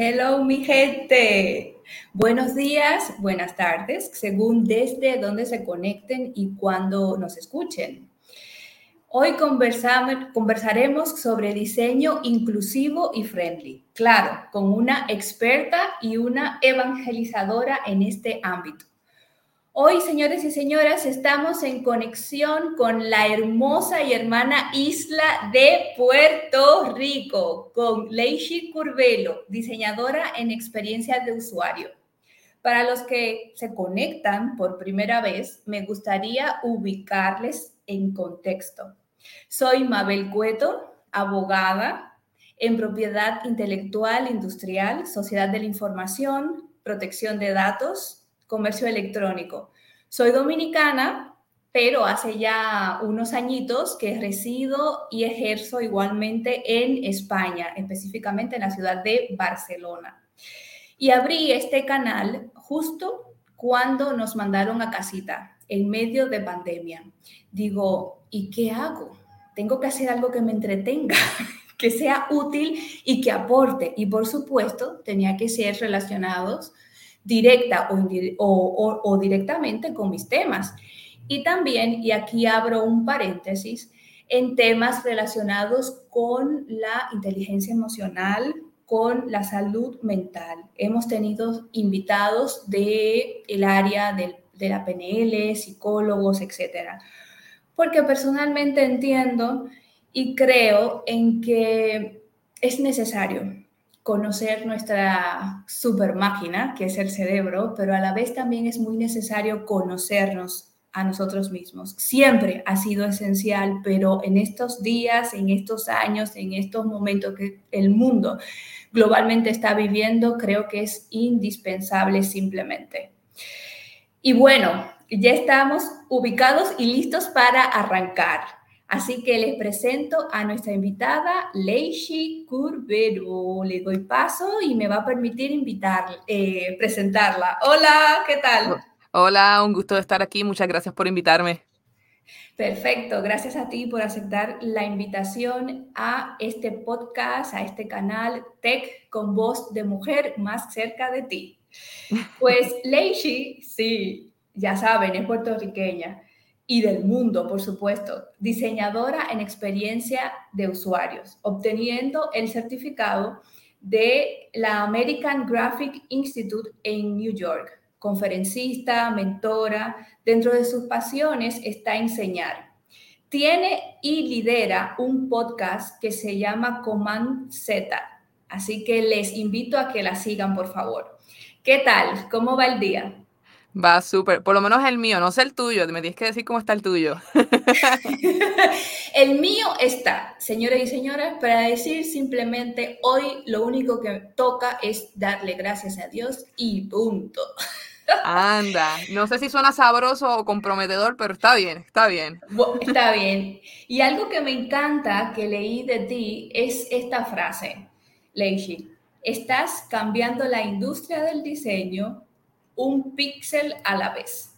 Hello, mi gente. Buenos días, buenas tardes, según desde dónde se conecten y cuándo nos escuchen. Hoy conversaremos sobre diseño inclusivo y friendly, claro, con una experta y una evangelizadora en este ámbito. Hoy, señores y señoras, estamos en conexión con la hermosa y hermana isla de Puerto Rico, con Leishi Curvelo, diseñadora en experiencia de usuario. Para los que se conectan por primera vez, me gustaría ubicarles en contexto. Soy Mabel Cueto, abogada en propiedad intelectual industrial, sociedad de la información, protección de datos, comercio electrónico. Soy dominicana, pero hace ya unos añitos que resido y ejerzo igualmente en España, específicamente en la ciudad de Barcelona. Y abrí este canal justo cuando nos mandaron a casita, en medio de pandemia. Digo, ¿y qué hago? Tengo que hacer algo que me entretenga, que sea útil y que aporte. Y por supuesto, tenía que ser relacionados directa o, o, directamente con mis temas. Y también, y aquí abro un paréntesis, en temas relacionados con la inteligencia emocional, con la salud mental. Hemos tenido invitados del el área de, de la PNL, psicólogos, etcétera. Porque personalmente entiendo y creo en que es necesario conocer nuestra super máquina, que es el cerebro, pero a la vez también es muy necesario conocernos a nosotros mismos. Siempre ha sido esencial, pero en estos días, en estos años, en estos momentos que el mundo globalmente está viviendo, creo que es indispensable simplemente. Y bueno, ya estamos ubicados y listos para arrancar. Así que les presento a nuestra invitada, Leishi Curvero. Le doy paso y me va a permitir invitar, eh, presentarla. Hola, ¿qué tal? Hola, un gusto de estar aquí. Muchas gracias por invitarme. Perfecto, gracias a ti por aceptar la invitación a este podcast, a este canal Tech con voz de mujer más cerca de ti. Pues Leishi, sí, ya saben, es puertorriqueña y del mundo, por supuesto, diseñadora en experiencia de usuarios, obteniendo el certificado de la American Graphic Institute en New York. Conferencista, mentora, dentro de sus pasiones está enseñar. Tiene y lidera un podcast que se llama Command Z, así que les invito a que la sigan, por favor. ¿Qué tal? ¿Cómo va el día? Va súper, por lo menos el mío, no sé el tuyo, me tienes que decir cómo está el tuyo. el mío está, señores y señoras, para decir simplemente hoy lo único que toca es darle gracias a Dios y punto. Anda, no sé si suena sabroso o comprometedor, pero está bien, está bien. Está bien. Y algo que me encanta que leí de ti es esta frase, Leishi. Estás cambiando la industria del diseño un píxel a la vez.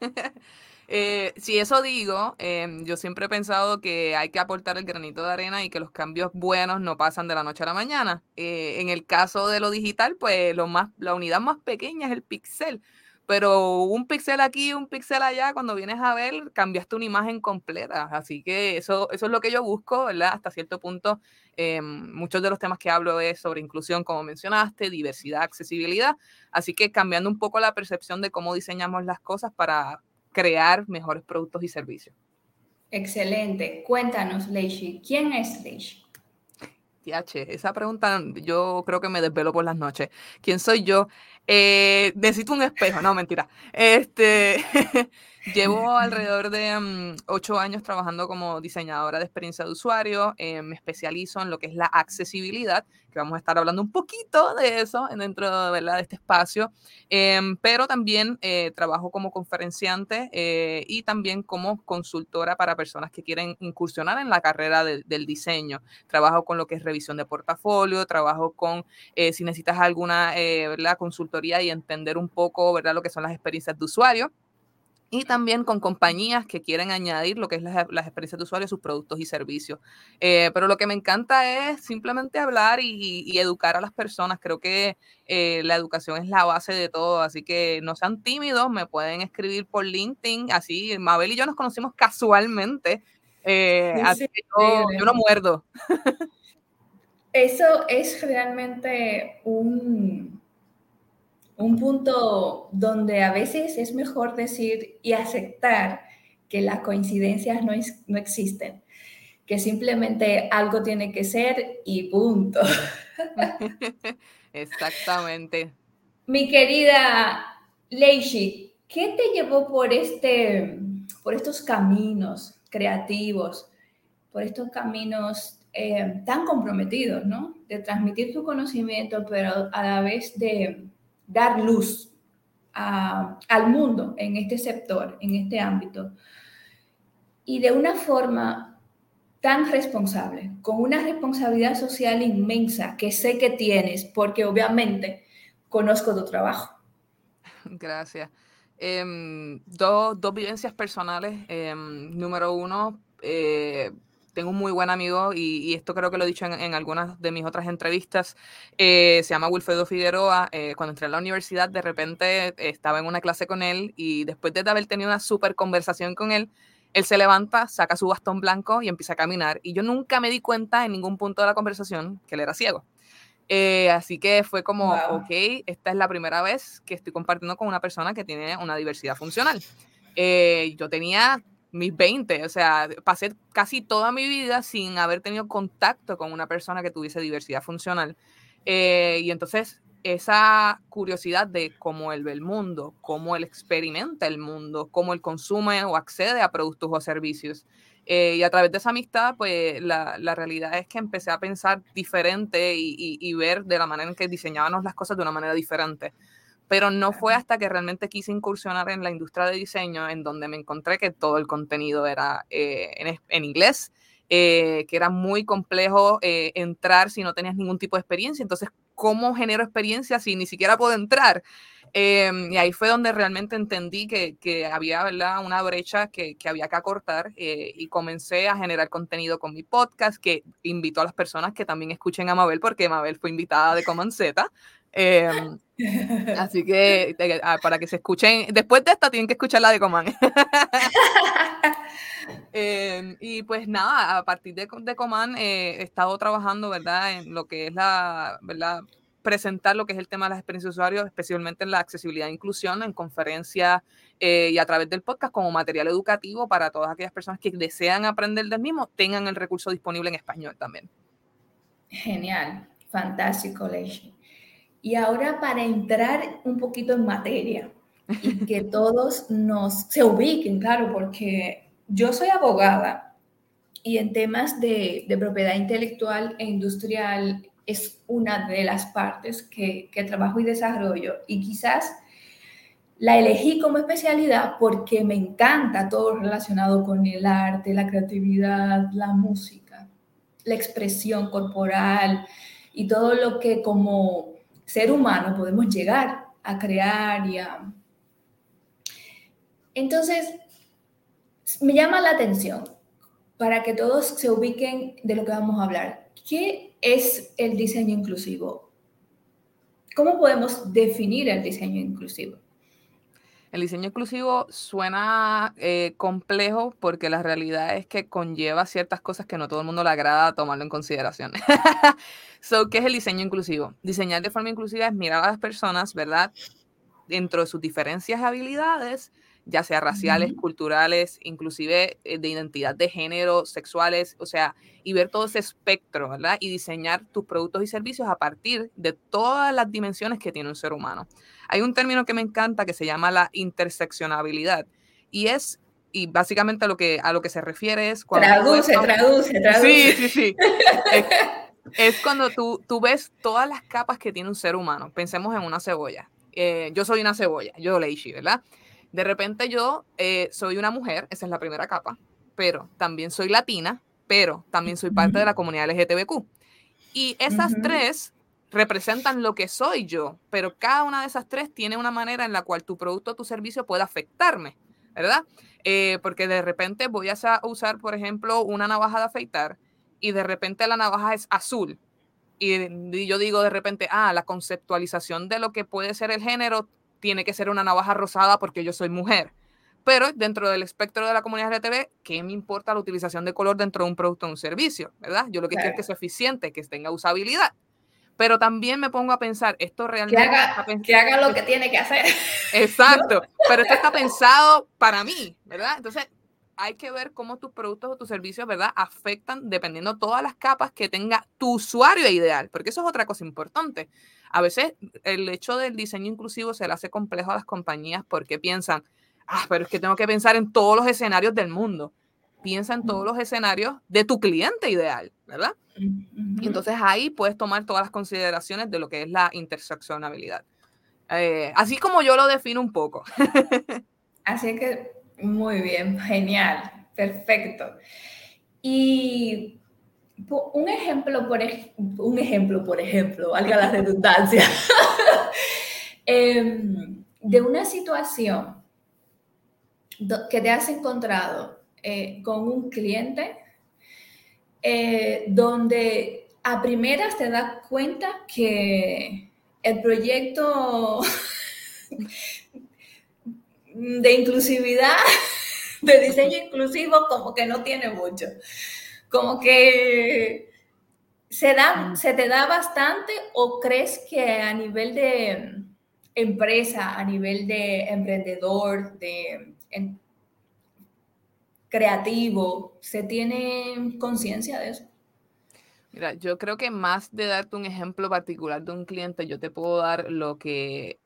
Eh, si eso digo, em, yo siempre he pensado que hay que aportar el granito de arena y que los cambios buenos no pasan de la noche a la mañana. Eh, en el caso de lo digital, pues lo más, la unidad más pequeña es el píxel pero un píxel aquí, un píxel allá, cuando vienes a ver, cambiaste una imagen completa. Así que eso, eso es lo que yo busco, ¿verdad? Hasta cierto punto, eh, muchos de los temas que hablo es sobre inclusión, como mencionaste, diversidad, accesibilidad. Así que cambiando un poco la percepción de cómo diseñamos las cosas para crear mejores productos y servicios. Excelente. Cuéntanos, Leishi, ¿quién es Leishi? Esa pregunta yo creo que me desvelo por las noches. ¿Quién soy yo? Eh, necesito un espejo, no, mentira. Este, llevo alrededor de mm, ocho años trabajando como diseñadora de experiencia de usuario. Eh, me especializo en lo que es la accesibilidad, que vamos a estar hablando un poquito de eso dentro ¿verdad? de este espacio. Em, pero también eh, trabajo como conferenciante y también como consultora para personas que quieren incursionar en la carrera del diseño. Trabajo con lo que es revisión de portafolio, trabajo con si necesitas alguna ¿verdad? consultoría y entender un poco, ¿verdad?, lo que son las experiencias de usuario. Y también con compañías que quieren añadir lo que es las, las experiencias de usuario a sus productos y servicios. Eh, pero lo que me encanta es simplemente hablar y, y educar a las personas. Creo que eh, la educación es la base de todo, así que no sean tímidos, me pueden escribir por LinkedIn, así Mabel y yo nos conocimos casualmente, eh, así que yo, yo no muerdo. Eso es realmente un, un punto donde a veces es mejor decir y aceptar que las coincidencias no, no existen, que simplemente algo tiene que ser y punto. Exactamente. Mi querida Leishi, ¿qué te llevó por, este, por estos caminos creativos, por estos caminos eh, tan comprometidos, ¿no? De transmitir tu conocimiento, pero a la vez de dar luz al mundo en este sector, en este ámbito, y de una forma tan responsable, con una responsabilidad social inmensa que sé que tienes, porque obviamente conozco tu trabajo. Gracias. Em, dos, dos, vivencias personales. Em, número uno, eh, tengo un muy buen amigo y, esto creo que lo he dicho en, algunas de mis otras entrevistas, eh, se llama Wilfredo Figueroa. Eh, cuando entré a la universidad, de repente estaba en una clase con él y después de haber tenido una súper conversación con él, él se levanta, saca su bastón blanco y empieza a caminar. Y yo nunca me di cuenta en ningún punto de la conversación que él era ciego. Eh, así que fue como, ok, esta es la primera vez que estoy compartiendo con una persona que tiene una diversidad funcional. yo tenía mis 20, o sea, pasé casi toda mi vida sin haber tenido contacto con una persona que tuviese diversidad funcional. Eh, y entonces esa curiosidad de cómo él ve el mundo, cómo él experimenta el mundo, cómo él consume o accede a productos o servicios. Eh, y a través de esa amistad, pues la, la, realidad es que empecé a pensar diferente y, y, y, ver de la manera en que diseñábamos las cosas de una manera diferente pero no fue hasta que realmente quise incursionar en la industria de diseño en donde me encontré que todo el contenido era eh, en, en, inglés, eh, que era muy complejo eh, entrar si no tenías ningún tipo de experiencia. Entonces, ¿cómo genero experiencia si ni siquiera puedo entrar? Em, y ahí fue donde realmente entendí que, que había ¿verdad? una brecha que, que había que acortar y comencé a generar contenido con mi podcast, que invito a las personas que también escuchen a Mabel, porque Mabel fue invitada de Common Z. Em, así que ah, para que se escuchen, después de esta tienen que escuchar la de Coman. Em, y pues nada, a partir de, de Coman eh, he estado trabajando, ¿verdad? En lo que es la, ¿verdad? Presentar lo que es el tema de las experiencias de usuario, especialmente en la accesibilidad e inclusión, en conferencias eh, y a través del podcast como material educativo para todas aquellas personas que desean aprender del mismo, tengan el recurso disponible en español también. Genial, fantástico, Leishi. Y ahora para entrar un poquito en materia y que todos nos se ubiquen, claro, porque yo soy abogada y en temas de, de propiedad intelectual e industrial es una de las partes que, que trabajo y desarrollo. Y quizás la elegí como especialidad porque me encanta todo relacionado con el arte, la creatividad, la música, la expresión corporal y todo lo que como ser humano podemos llegar a crear y a... Entonces, me llama la atención para que todos se ubiquen de lo que vamos a hablar. ¿Qué es el diseño inclusivo? ¿Cómo podemos definir el diseño inclusivo? El diseño inclusivo suena eh, complejo porque la realidad es que conlleva ciertas cosas que no todo el mundo le agrada tomarlo en consideración. so, ¿Qué es el diseño inclusivo? Diseñar de forma inclusiva es mirar a las personas, ¿verdad? Dentro de sus diferencias y habilidades, ya sea raciales, culturales, inclusive eh, de identidad de género, sexuales, o sea, y ver todo ese espectro, ¿verdad? Y diseñar tus productos y servicios a partir de todas las dimensiones que tiene un ser humano. Hay un término que me encanta que se llama la interseccionabilidad y es y básicamente a lo que a lo que se refiere es cuando traduce, traduce, traduce. Sí, sí, sí. es, cuando tú, tú ves todas las capas que tiene un ser humano. Pensemos en una cebolla. Eh, yo soy una cebolla, yo Leishi, ¿verdad? De repente yo eh, soy una mujer, esa es la primera capa, pero también soy latina, pero también soy parte de la comunidad LGTBQ. Y esas tres representan lo que soy yo, pero cada una de esas tres tiene una manera en la cual tu producto o tu servicio puede afectarme. ¿verdad? Eh, porque de repente voy a usar, por ejemplo, una navaja de afeitar y de repente la navaja es azul. Y, yo digo de repente, ah, la conceptualización de lo que puede ser el género tiene que ser una navaja rosada porque yo soy mujer. Pero dentro del espectro de la comunidad LGTB, ¿qué me importa la utilización de color dentro de un producto o un servicio? ¿Verdad? Yo lo que quiero es que sea eficiente, que tenga usabilidad. Pero también me pongo a pensar, esto realmente... Que haga, que haga lo que tiene que hacer. Exacto, pero esto está pensado para mí, ¿verdad? Entonces, hay que ver cómo tus productos o tus servicios, ¿verdad? Afectan dependiendo todas las capas que tenga tu usuario ideal, porque eso es otra cosa importante. A veces el hecho del diseño inclusivo se le hace complejo a las compañías porque piensan, ah, pero es que tengo que pensar en todos los escenarios del mundo. Piensa en todos los escenarios de tu cliente ideal, ¿verdad? Y entonces ahí puedes tomar todas las consideraciones de lo que es la interseccionabilidad. Eh, así como yo lo defino un poco. así que, muy bien, genial, perfecto. Y un ejemplo, por, un ejemplo, por ejemplo, valga la redundancia, em, de una situación que te has encontrado eh, con un cliente eh, donde a primeras te das cuenta que el proyecto de inclusividad, de diseño inclusivo, como que no tiene mucho. Como que se, da, se te da bastante o crees que a nivel de empresa, a nivel de emprendedor, de creativo, ¿se tiene conciencia de eso? Mira, yo creo que más de darte un ejemplo particular de un cliente, yo te puedo dar lo que,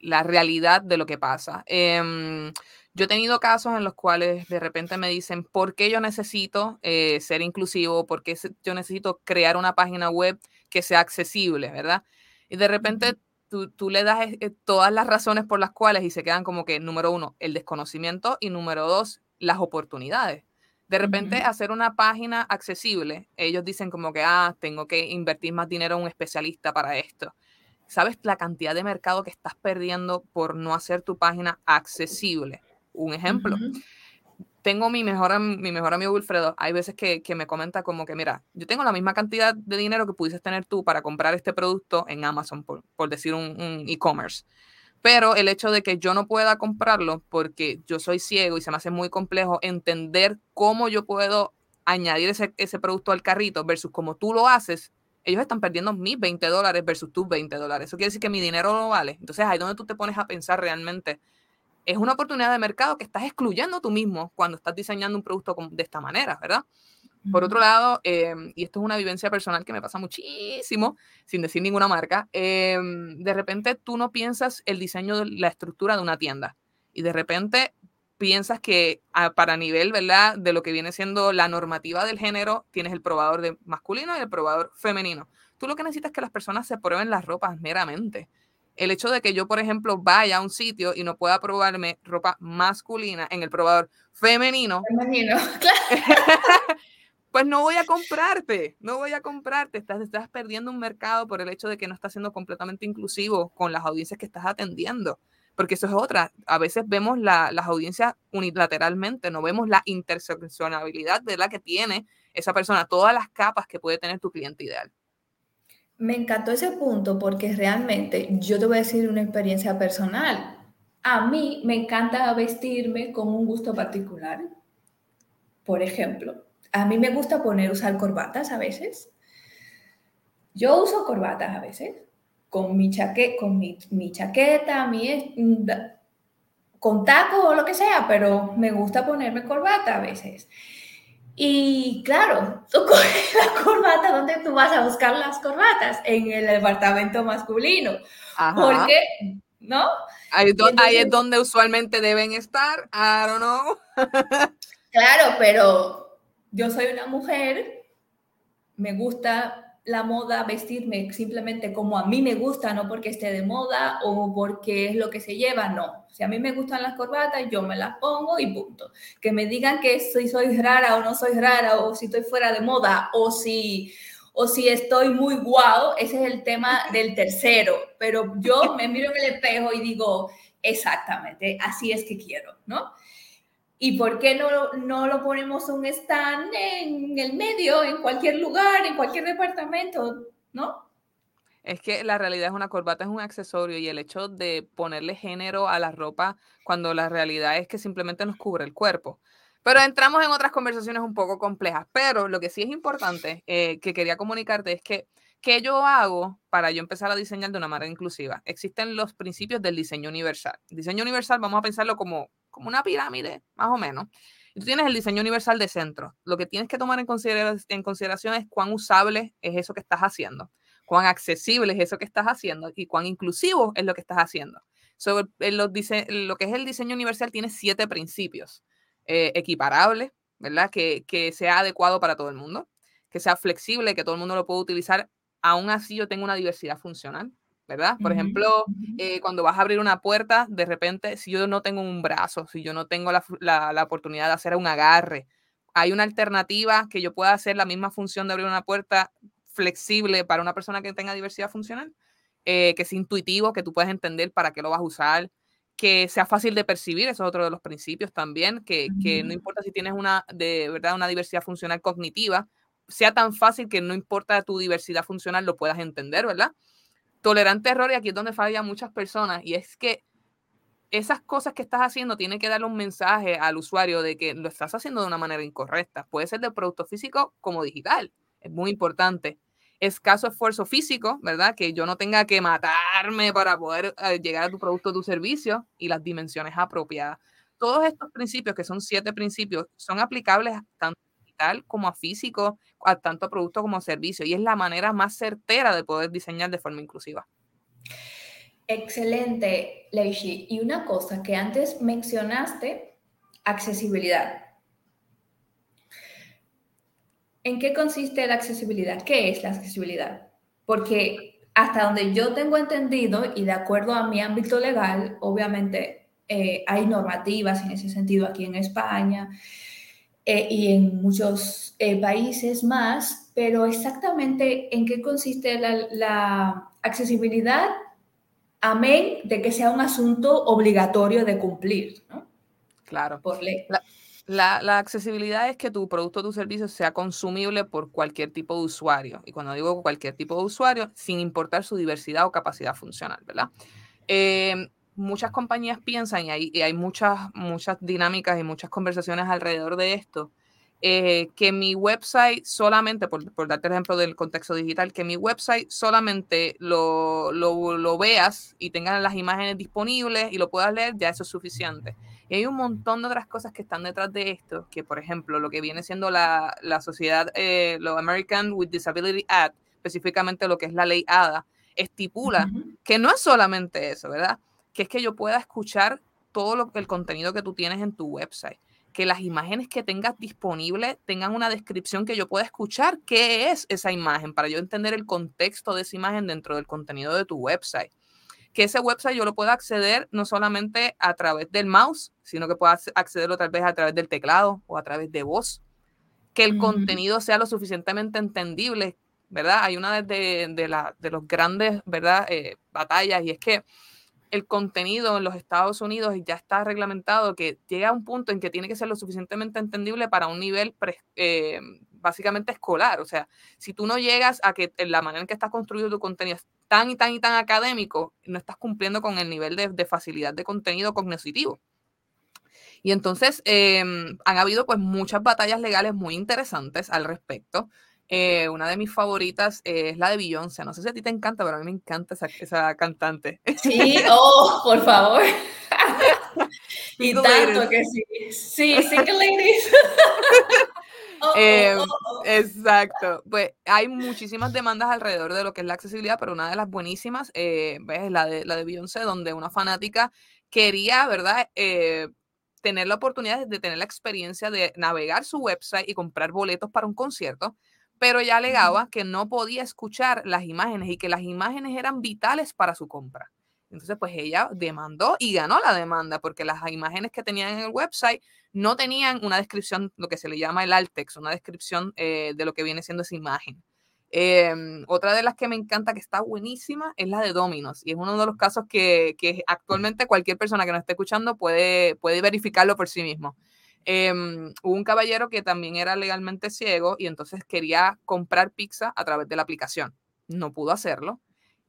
la realidad de lo que pasa. Em, yo he tenido casos en los cuales de repente me dicen, ¿por qué yo necesito eh, ser inclusivo? ¿Por qué yo necesito crear una página web que sea accesible, verdad? Y de repente tú, tú le das eh, todas las razones por las cuales y se quedan como que, número uno, el desconocimiento y número dos, las oportunidades. De repente, hacer una página accesible, ellos dicen como que, ah, tengo que invertir más dinero en un especialista para esto. ¿Sabes la cantidad de mercado que estás perdiendo por no hacer tu página accesible? Un ejemplo. Tengo mi mejor, mi mejor amigo Wilfredo. Hay veces que, me comenta como que, mira, yo tengo la misma cantidad de dinero que pudieses tener tú para comprar este producto en Amazon, por, decir un e-commerce. Pero el hecho de que yo no pueda comprarlo porque yo soy ciego y se me hace muy complejo entender cómo yo puedo añadir ese, ese producto al carrito versus como tú lo haces, ellos están perdiendo mis 20 dólares versus tus 20 dólares. Eso quiere decir que mi dinero no vale. Entonces ahí es donde tú te pones a pensar realmente. Es una oportunidad de mercado que estás excluyendo tú mismo cuando estás diseñando un producto de esta manera, ¿verdad? Por otro lado, em, y esto es una vivencia personal que me pasa muchísimo, sin decir ninguna marca, em, de repente tú no piensas el diseño de la estructura de una tienda y de repente piensas que a, para nivel, ¿verdad? De lo que viene siendo la normativa del género, tienes el probador de masculino y el probador femenino. Tú lo que necesitas es que las personas se prueben las ropas meramente. El hecho de que yo, por ejemplo, vaya a un sitio y no pueda probarme ropa masculina en el probador femenino. Femenino, claro pues no voy a comprarte, no voy a comprarte. Estás, estás perdiendo un mercado por el hecho de que no estás siendo completamente inclusivo con las audiencias que estás atendiendo. Porque eso es otra. A veces vemos las audiencias unilateralmente, no vemos la interseccionalidad de la que tiene esa persona, todas las capas que puede tener tu cliente ideal. Me encantó ese punto porque realmente yo te voy a decir una experiencia personal. A mí me encanta vestirme con un gusto particular. Por ejemplo, a mí me gusta poner, usar corbatas a veces. Yo uso corbatas a veces, con mi, chaque, con mi, chaqueta, mi, con tacos o lo que sea, pero me gusta ponerme corbata a veces. Y claro, tú coges la corbata, ¿dónde tú vas a buscar las corbatas? En el departamento masculino. Porque, ¿no? Ahí, ahí, es donde usualmente deben estar, I don't know. claro, pero yo soy una mujer, me gusta la moda, vestirme simplemente como a mí me gusta, no porque esté de moda o porque es lo que se lleva, no. Si a mí me gustan las corbatas, yo me las pongo y punto. Que me digan que soy, soy rara o no soy rara o si estoy fuera de moda o si, o si estoy muy guau, ese es el tema del tercero. Pero yo me miro en el espejo y digo, exactamente, así es que quiero, ¿no? ¿Y por qué no, no lo ponemos un stand en el medio, en cualquier lugar, en cualquier departamento, ¿no? Es que la realidad es una corbata, es un accesorio y el hecho de ponerle género a la ropa cuando la realidad es que simplemente nos cubre el cuerpo. Pero entramos en otras conversaciones un poco complejas. Pero lo que sí es importante eh, que quería comunicarte es que, ¿qué yo hago para yo empezar a diseñar de una manera inclusiva? Existen los principios del diseño universal. diseño universal, vamos a pensarlo como, como una pirámide, más o menos. Y tú tienes el diseño universal de centro. Lo que tienes que tomar en, en consideración es cuán usable es eso que estás haciendo cuán accesible es eso que estás haciendo y cuán inclusivo es lo que estás haciendo. Sobre lo, dice, lo que es el diseño universal tiene siete principios. Eh, equiparable, ¿verdad? Que, que, sea adecuado para todo el mundo, que sea flexible, que todo el mundo lo pueda utilizar. Aún así yo tengo una diversidad funcional, ¿verdad? Por ejemplo, eh, cuando vas a abrir una puerta, de repente, si yo no tengo un brazo, si yo no tengo la, la, la oportunidad de hacer un agarre, hay una alternativa que yo pueda hacer la misma función de abrir una puerta flexible para una persona que tenga diversidad funcional, eh, que sea intuitivo, que tú puedas entender para qué lo vas a usar, que sea fácil de percibir, eso es otro de los principios también, que, que no importa si tienes una, de verdad, una diversidad funcional cognitiva, sea tan fácil que no importa tu diversidad funcional, lo puedas entender, ¿verdad? Tolerante error, y aquí es donde fallan muchas personas, y es que esas cosas que estás haciendo tienen que darle un mensaje al usuario de que lo estás haciendo de una manera incorrecta. Puede ser de producto físico como digital, es muy importante escaso esfuerzo físico, ¿verdad? Que yo no tenga que matarme para poder eh, llegar a tu producto o tu servicio y las dimensiones apropiadas. Todos estos principios, que son siete principios, son aplicables tanto como a físico, a tanto a producto como a servicio, y es la manera más certera de poder diseñar de forma inclusiva. Excelente, Leishi. Y una cosa que antes mencionaste, accesibilidad. ¿En qué consiste la accesibilidad? ¿Qué es la accesibilidad? Porque hasta donde yo tengo entendido y de acuerdo a mi ámbito legal, obviamente eh, hay normativas en ese sentido aquí en España eh, y en muchos eh, países más, pero exactamente en qué consiste la, accesibilidad, amén de que sea un asunto obligatorio de cumplir, ¿no? Claro. Por ley. La, accesibilidad es que tu producto o tu servicio sea consumible por cualquier tipo de usuario. Y cuando digo cualquier tipo de usuario, sin importar su diversidad o capacidad funcional, ¿verdad? Em, muchas compañías piensan, y hay, hay, muchas, muchas dinámicas y muchas conversaciones alrededor de esto, eh, que mi website solamente, por, por, darte el ejemplo del contexto digital, que mi website solamente lo, lo, lo veas y tengas las imágenes disponibles y lo puedas leer, ya eso es suficiente. Y hay un montón de otras cosas que están detrás de esto, que por ejemplo lo que viene siendo la, la sociedad, eh, lo American with Disability Act, específicamente lo que es la ley ADA, estipula que no es solamente eso, ¿verdad? Que es que yo pueda escuchar todo lo, el contenido que tú tienes en tu website, que las imágenes que tengas disponibles tengan una descripción que yo pueda escuchar qué es esa imagen, para yo entender el contexto de esa imagen dentro del contenido de tu website que ese website yo lo pueda acceder no solamente a través del mouse, sino que pueda accederlo tal vez a través del teclado o a través de voz. Que el contenido sea lo suficientemente entendible, ¿verdad? Hay una de, de, la, de los grandes, ¿verdad? Eh, batallas y es que el contenido en los Estados Unidos ya está reglamentado que llega a un punto en que tiene que ser lo suficientemente entendible para un nivel eh, básicamente escolar. O sea, si tú no llegas a que la manera en que estás construido tu contenido es tan y tan y tan académico, no estás cumpliendo con el nivel de, facilidad de contenido cognitivo. Y entonces em, han habido pues muchas batallas legales muy interesantes al respecto. Eh, una de mis favoritas es la de Beyoncé. No sé si a ti te encanta, pero a mí me encanta esa, esa cantante. Sí, oh, por favor. y tanto que sí. Sí, single ladies. Oh, oh, em, oh, exacto. Pues hay muchísimas demandas alrededor de lo que es la accesibilidad, pero una de las buenísimas eh, es la de, la de Beyoncé, donde una fanática quería, ¿verdad? Eh, tener la oportunidad de tener la experiencia de navegar su website y comprar boletos para un concierto, pero ella alegaba que no podía escuchar las imágenes y que las imágenes eran vitales para su compra. Entonces, pues ella demandó y ganó la demanda porque las imágenes que tenían en el website no tenían una descripción, lo que se le llama el alt text, una descripción eh, de lo que viene siendo esa imagen. Em, otra de las que me encanta, que está buenísima, es la de Dominos. Y es uno de los casos que, que actualmente cualquier persona que nos esté escuchando puede, puede verificarlo por sí mismo. Em, hubo un caballero que también era legalmente ciego y entonces quería comprar pizza a través de la aplicación. No pudo hacerlo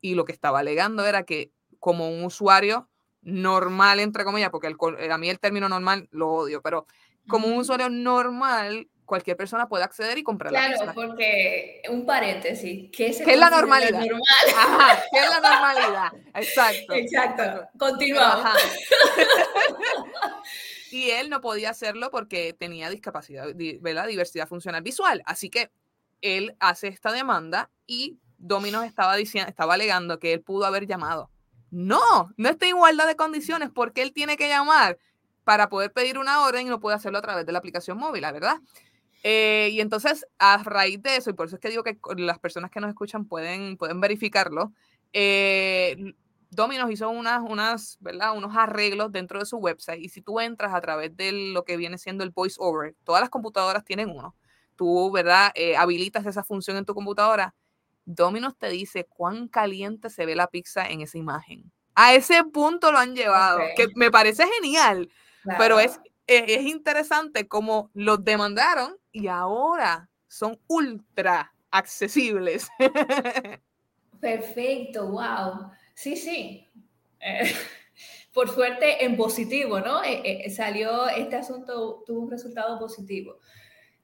y lo que estaba alegando era que como un usuario normal, entre comillas, porque el, a mí el término normal lo odio, pero como un usuario normal, cualquier persona puede acceder y comprar claro, la pizza. porque, un paréntesis, ¿qué, ¿Qué es la normalidad? Normal? Ajá, ¿qué es la normalidad? Exacto. Exacto. Continuamos. y él no podía hacerlo porque tenía discapacidad, ¿verdad? Diversidad funcional visual. Así que él hace esta demanda y Dominos estaba diciendo, estaba alegando que él pudo haber llamado. No, no está en igualdad de condiciones porque él tiene que llamar para poder pedir una orden y no puede hacerlo a través de la aplicación móvil, ¿verdad? Eh, y entonces, a raíz de eso, y por eso es que digo que las personas que nos escuchan pueden, pueden verificarlo, eh, Dominos hizo unas, unas, ¿verdad? unos arreglos dentro de su website y si tú entras a través de lo que viene siendo el voice over, todas las computadoras tienen uno, tú ¿verdad? Eh, habilitas esa función en tu computadora, Dominos te dice cuán caliente se ve la pizza en esa imagen. A ese punto lo han llevado, que me parece genial, pero es, es, es interesante cómo los demandaron y ahora son ultra accesibles. Perfecto, wow. Sí, sí. Eh, por suerte en positivo, ¿no? Eh, eh, salió, este asunto tuvo un resultado positivo.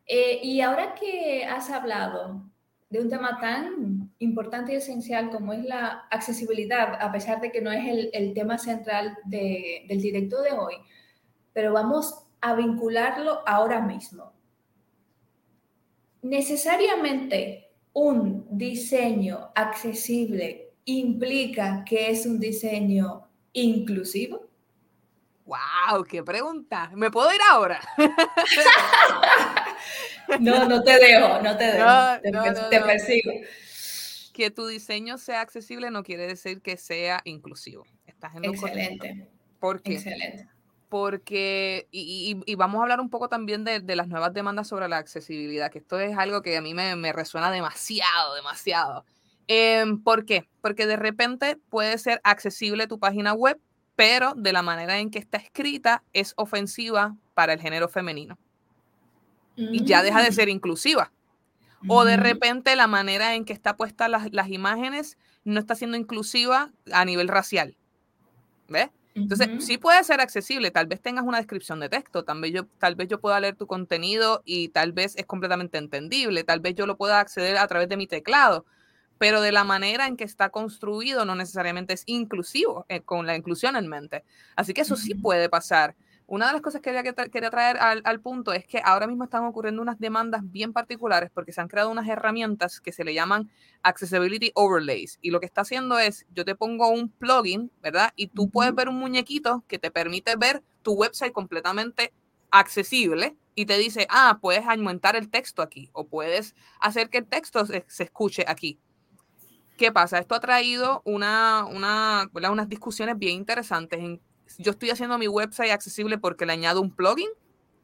y ahora que has hablado de un tema tan importante y esencial como es la accesibilidad, a pesar de que no es el, tema central de, del directo de hoy, pero vamos a vincularlo ahora mismo. Necesariamente un diseño accesible implica que es un diseño inclusivo? ¡Wow! ¡Qué pregunta! ¿Me puedo ir ahora? no, no te dejo, no te dejo. te, persigo. Que tu diseño sea accesible no quiere decir que sea inclusivo. Estás en Excelente. ¿Por qué? Excelente. Porque, y, vamos a hablar un poco también de, las nuevas demandas sobre la accesibilidad, que esto es algo que a mí me, me resuena demasiado, demasiado. Em, ¿Por qué? Porque de repente puede ser accesible tu página web, pero de la manera en que está escrita es ofensiva para el género femenino. Y ya deja de ser mm. inclusiva. O de repente la manera en que está puesta las, las imágenes no está siendo inclusiva a nivel racial. ¿Ves? Entonces, sí puede ser accesible, tal vez tengas una descripción de texto, tal vez, yo, tal vez yo pueda leer tu contenido y tal vez es completamente entendible, tal vez yo lo pueda acceder a través de mi teclado, pero de la manera en que está construido no necesariamente es inclusivo, eh, con la inclusión en mente. Así que eso sí puede pasar. Una de las cosas que quería, quería traer al, punto es que ahora mismo están ocurriendo unas demandas bien particulares porque se han creado unas herramientas que se le llaman Accessibility Overlays. Y lo que está haciendo es, yo te pongo un plugin, ¿verdad? Y tú puedes ver un muñequito que te permite ver tu website completamente accesible y te dice, ah, puedes aumentar el texto aquí o puedes hacer que el texto se escuche aquí. ¿Qué pasa? Esto ha traído una, una, unas discusiones bien interesantes. Yo estoy haciendo mi website accesible porque le añado un plugin.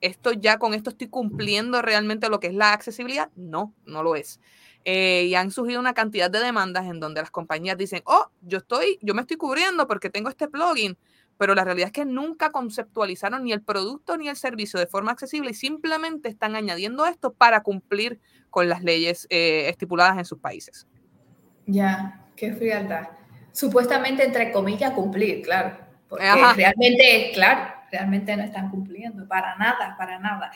¿Esto ya con esto estoy cumpliendo realmente lo que es la accesibilidad? No, no lo es. Eh, y han surgido una cantidad de demandas en donde las compañías dicen, oh, yo estoy, yo me estoy cubriendo porque tengo este plugin, pero la realidad es que nunca conceptualizaron ni el producto ni el servicio de forma accesible y simplemente están añadiendo esto para cumplir con las leyes eh, estipuladas en sus países. Ya, qué frialdad. Supuestamente, entre comillas, cumplir, claro. Porque realmente, claro, realmente no están cumpliendo, para nada, para nada.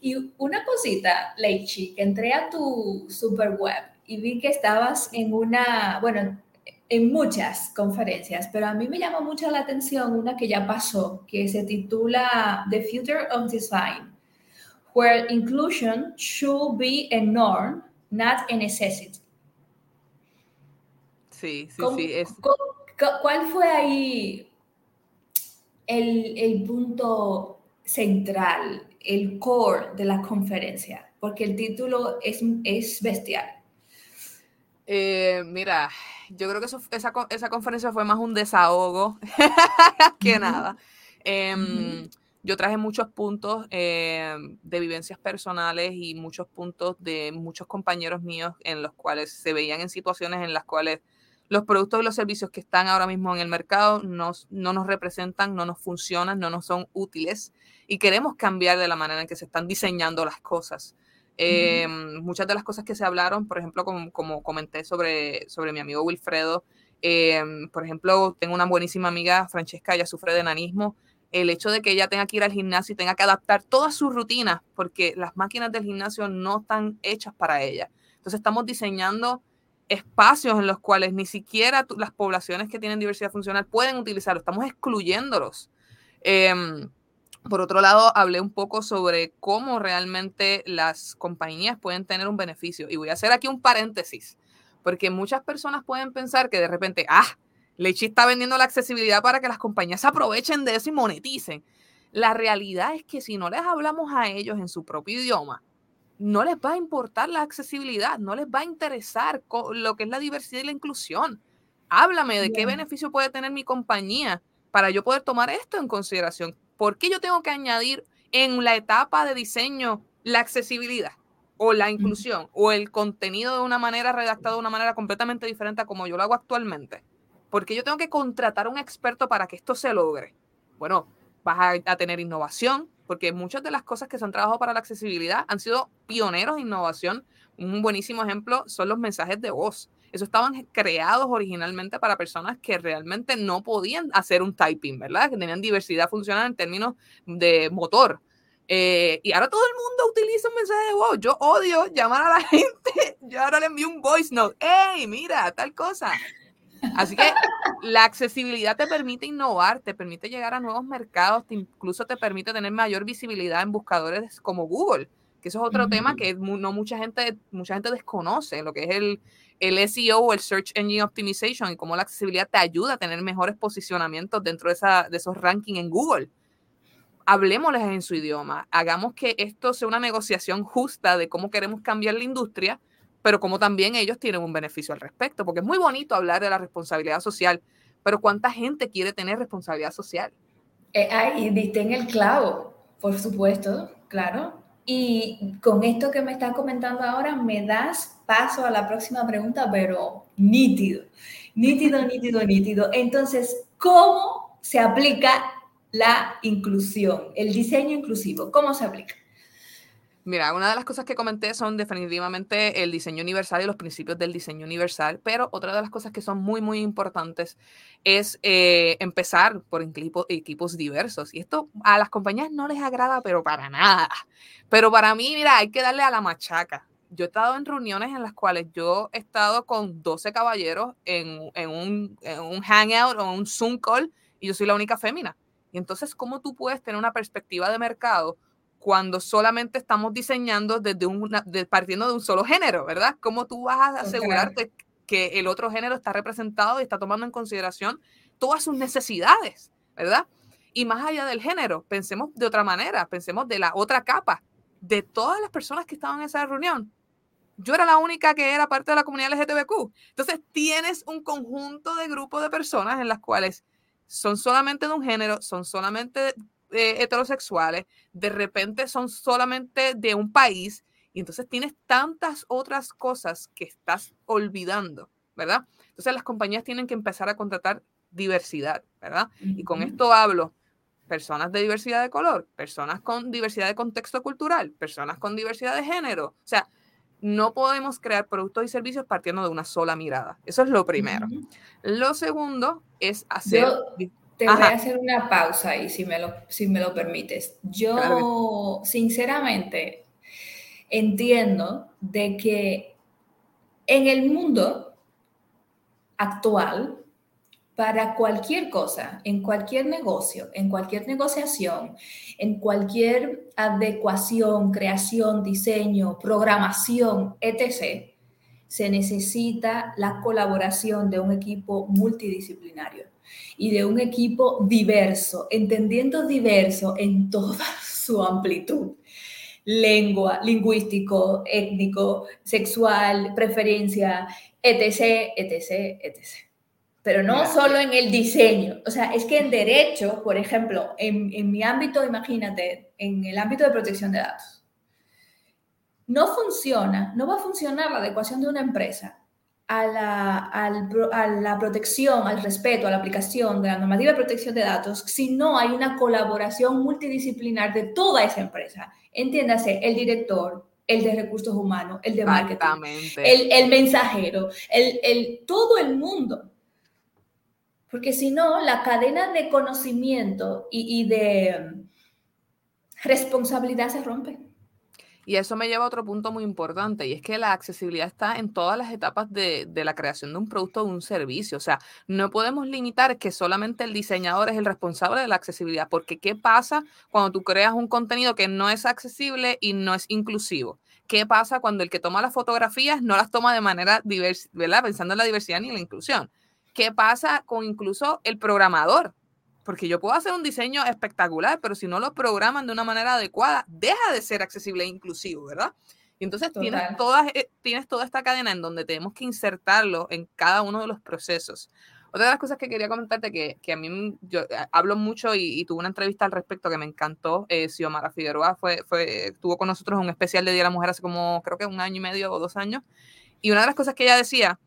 Y una cosita, Leichi, que entré a tu super web y vi que estabas en una, bueno, en muchas conferencias, pero a mí me llamó mucho la atención una que ya pasó, que se titula The Future of Design, where inclusion should be a norm, not a necessity. Sí, sí, sí. Es... ¿Cuál fue ahí el, el, punto central, el core de la conferencia? Porque el título es, es bestial. Eh, mira, yo creo que eso, esa, esa, conferencia fue más un desahogo que nada. Em, yo traje muchos puntos eh, de vivencias personales y muchos puntos de muchos compañeros míos en los cuales se veían en situaciones en las cuales los productos y los servicios que están ahora mismo en el mercado no nos representan, no nos funcionan, no nos son útiles y queremos cambiar de la manera en que se están diseñando las cosas. Em, muchas de las cosas que se hablaron, por ejemplo, como, como comenté sobre, sobre mi amigo Wilfredo, em, por ejemplo, tengo una buenísima amiga, Francesca, ella sufre de enanismo. El hecho de que ella tenga que ir al gimnasio y tenga que adaptar todas sus rutinas, porque las máquinas del gimnasio no están hechas para ella. Entonces estamos diseñando espacios en los cuales ni siquiera las poblaciones que tienen diversidad funcional pueden utilizarlo, estamos excluyéndolos. Em, por otro lado, hablé un poco sobre cómo realmente las compañías pueden tener un beneficio. Y voy a hacer aquí un paréntesis, porque muchas personas pueden pensar que de repente, ah, Lechi está vendiendo la accesibilidad para que las compañías aprovechen de eso y moneticen. La realidad es que si no les hablamos a ellos en su propio idioma, no les va a importar la accesibilidad, no les va a interesar lo que es la diversidad y la inclusión. Háblame de qué beneficio puede tener mi compañía para yo poder tomar esto en consideración. ¿Por qué yo tengo que añadir en la etapa de diseño la accesibilidad o la inclusión o el contenido de una manera redactado de una manera completamente diferente a como yo lo hago actualmente? ¿Por qué yo tengo que contratar a un experto para que esto se logre? Bueno, vas a tener innovación, porque muchas de las cosas que se han trabajado para la accesibilidad han sido pioneros de innovación. Un buenísimo ejemplo son los mensajes de voz. Eso estaban creados originalmente para personas que realmente no podían hacer un typing, ¿verdad? Que tenían diversidad funcional en términos de motor. Eh, y ahora todo el mundo utiliza un mensaje de voz. Yo odio llamar a la gente. Yo ahora le envío un voice note. ¡Hey, mira, tal cosa! Así que la accesibilidad te permite innovar, te permite llegar a nuevos mercados, incluso te permite tener mayor visibilidad en buscadores como Google, que eso es otro tema que no mucha gente, mucha gente desconoce, lo que es el, el SEO o el Search Engine Optimization y cómo la accesibilidad te ayuda a tener mejores posicionamientos dentro de, esa, de esos rankings en Google. Hablemosles en su idioma, hagamos que esto sea una negociación justa de cómo queremos cambiar la industria pero como también ellos tienen un beneficio al respecto, porque es muy bonito hablar de la responsabilidad social, pero ¿cuánta gente quiere tener responsabilidad social? Eh, y diste en el clavo, por supuesto, claro. Y con esto que me estás comentando ahora, me das paso a la próxima pregunta, pero nítido, nítido, nítido, nítido. Entonces, ¿cómo se aplica la inclusión, el diseño inclusivo? ¿Cómo se aplica? Mira, una de las cosas que comenté son definitivamente el diseño universal y los principios del diseño universal, pero otra de las cosas que son muy, muy importantes es eh, empezar por equipos diversos. Y esto a las compañías no les agrada, pero para nada. Pero para mí, mira, hay que darle a la machaca. Yo he estado en reuniones en las cuales yo he estado con 12 caballeros en, un, en un hangout o un Zoom call y yo soy la única fémina. Y entonces, ¿cómo tú puedes tener una perspectiva de mercado? Cuando solamente estamos diseñando desde un, partiendo de un solo género, ¿verdad? ¿Cómo tú vas a asegurarte que el otro género está representado y está tomando en consideración todas sus necesidades, ¿verdad? Y más allá del género, pensemos de otra manera, pensemos de la otra capa, de todas las personas que estaban en esa reunión. Yo era la única que era parte de la comunidad LGTBQ. Entonces, tienes un conjunto de grupos de personas en las cuales son solamente de un género, son solamente eh, heterosexuales, de repente son solamente de un país y entonces tienes tantas otras cosas que estás olvidando, ¿verdad? Entonces las compañías tienen que empezar a contratar diversidad, ¿verdad? Y con esto hablo personas de diversidad de color, personas con diversidad de contexto cultural, personas con diversidad de género. O sea, no podemos crear productos y servicios partiendo de una sola mirada. Eso es lo primero. Lo segundo es hacer... Te voy a hacer una pausa ahí, si me lo, si me lo permites. Yo, sinceramente, entiendo de que en el mundo actual, para cualquier cosa, en cualquier negocio, en cualquier negociación, en cualquier adecuación, creación, diseño, programación, etc., se necesita la colaboración de un equipo multidisciplinario y de un equipo diverso, entendiendo diverso en toda su amplitud. Lengua, lingüístico, étnico, sexual, preferencia, etc., etc., etc. pero no solo en el diseño. O sea, es que en derecho, por ejemplo, en, en mi ámbito, imagínate, en el ámbito de protección de datos, no funciona, no va a funcionar la adecuación de una empresa a la, a la, protección, al respeto, a la aplicación de la normativa de protección de datos si no hay una colaboración multidisciplinar de toda esa empresa. Entiéndase, el director, el de recursos humanos, el de marketing, el, el, mensajero, el, el, todo el mundo. Porque si no, la cadena de conocimiento y, y de mm, responsabilidad se rompe. Y eso me lleva a otro punto muy importante, y es que la accesibilidad está en todas las etapas de, la creación de un producto o de un servicio. O sea, no podemos limitar que solamente el diseñador es el responsable de la accesibilidad, porque ¿qué pasa cuando tú creas un contenido que no es accesible y no es inclusivo? ¿Qué pasa cuando el que toma las fotografías no las toma de manera diversa. Pensando en la diversidad ni en la inclusión. ¿Qué pasa con incluso el programador? Porque yo puedo hacer un diseño espectacular, pero si no lo programan de una manera adecuada, deja de ser accesible e inclusivo, ¿verdad? Y entonces tienes, todas, eh, tienes toda esta cadena en donde tenemos que insertarlo en cada uno de los procesos. Otra de las cosas que quería comentarte, que, que a mí yo eh, hablo mucho y, tuve una entrevista al respecto que me encantó, eh, Xiomara Figueroa fue, fue, tuvo con nosotros un especial de Día de la Mujer hace como creo que un año y medio o dos años. Y una de las cosas que ella decía,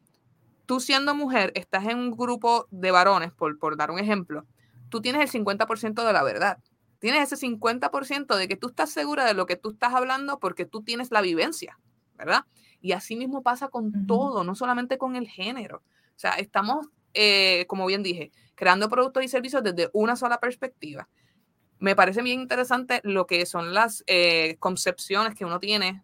tú siendo mujer, estás en un grupo de varones, por, por dar un ejemplo, tú tienes el 50% de la verdad. Tienes ese 50% de que tú estás segura de lo que tú estás hablando porque tú tienes la vivencia, ¿verdad? Y así mismo pasa con todo, no solamente con el género. O sea, estamos, eh, como bien dije, creando productos y servicios desde una sola perspectiva. Me parece bien interesante lo que son las eh, concepciones que uno tiene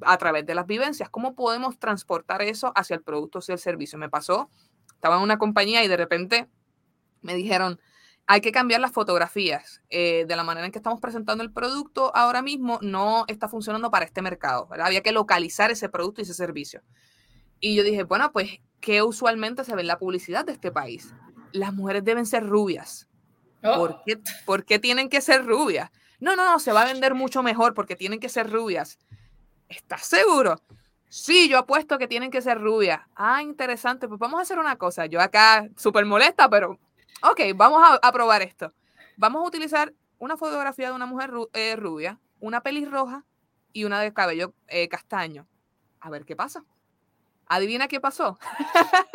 a través de las vivencias. ¿Cómo podemos transportar eso hacia el producto o el servicio? Me pasó, estaba en una compañía y de repente me dijeron, hay que cambiar las fotografías. Eh, de la manera en que estamos presentando el producto ahora mismo no está funcionando para este mercado. Había que localizar ese producto y ese servicio. Y yo dije, bueno, pues, ¿qué usualmente se ve en la publicidad de este país? Las mujeres deben ser rubias. Oh. ¿Por, qué, ¿Por qué tienen que ser rubias? No, no, no, se va a vender mucho mejor porque tienen que ser rubias. ¿Estás seguro? Sí, yo apuesto que tienen que ser rubias. Ah, interesante. Pues vamos a hacer una cosa. Yo acá súper molesta, pero Ok, vamos a, probar esto. Vamos a utilizar una fotografía de una mujer eh, rubia, una pelirroja y una de cabello eh, castaño. A ver qué pasa. Adivina qué pasó.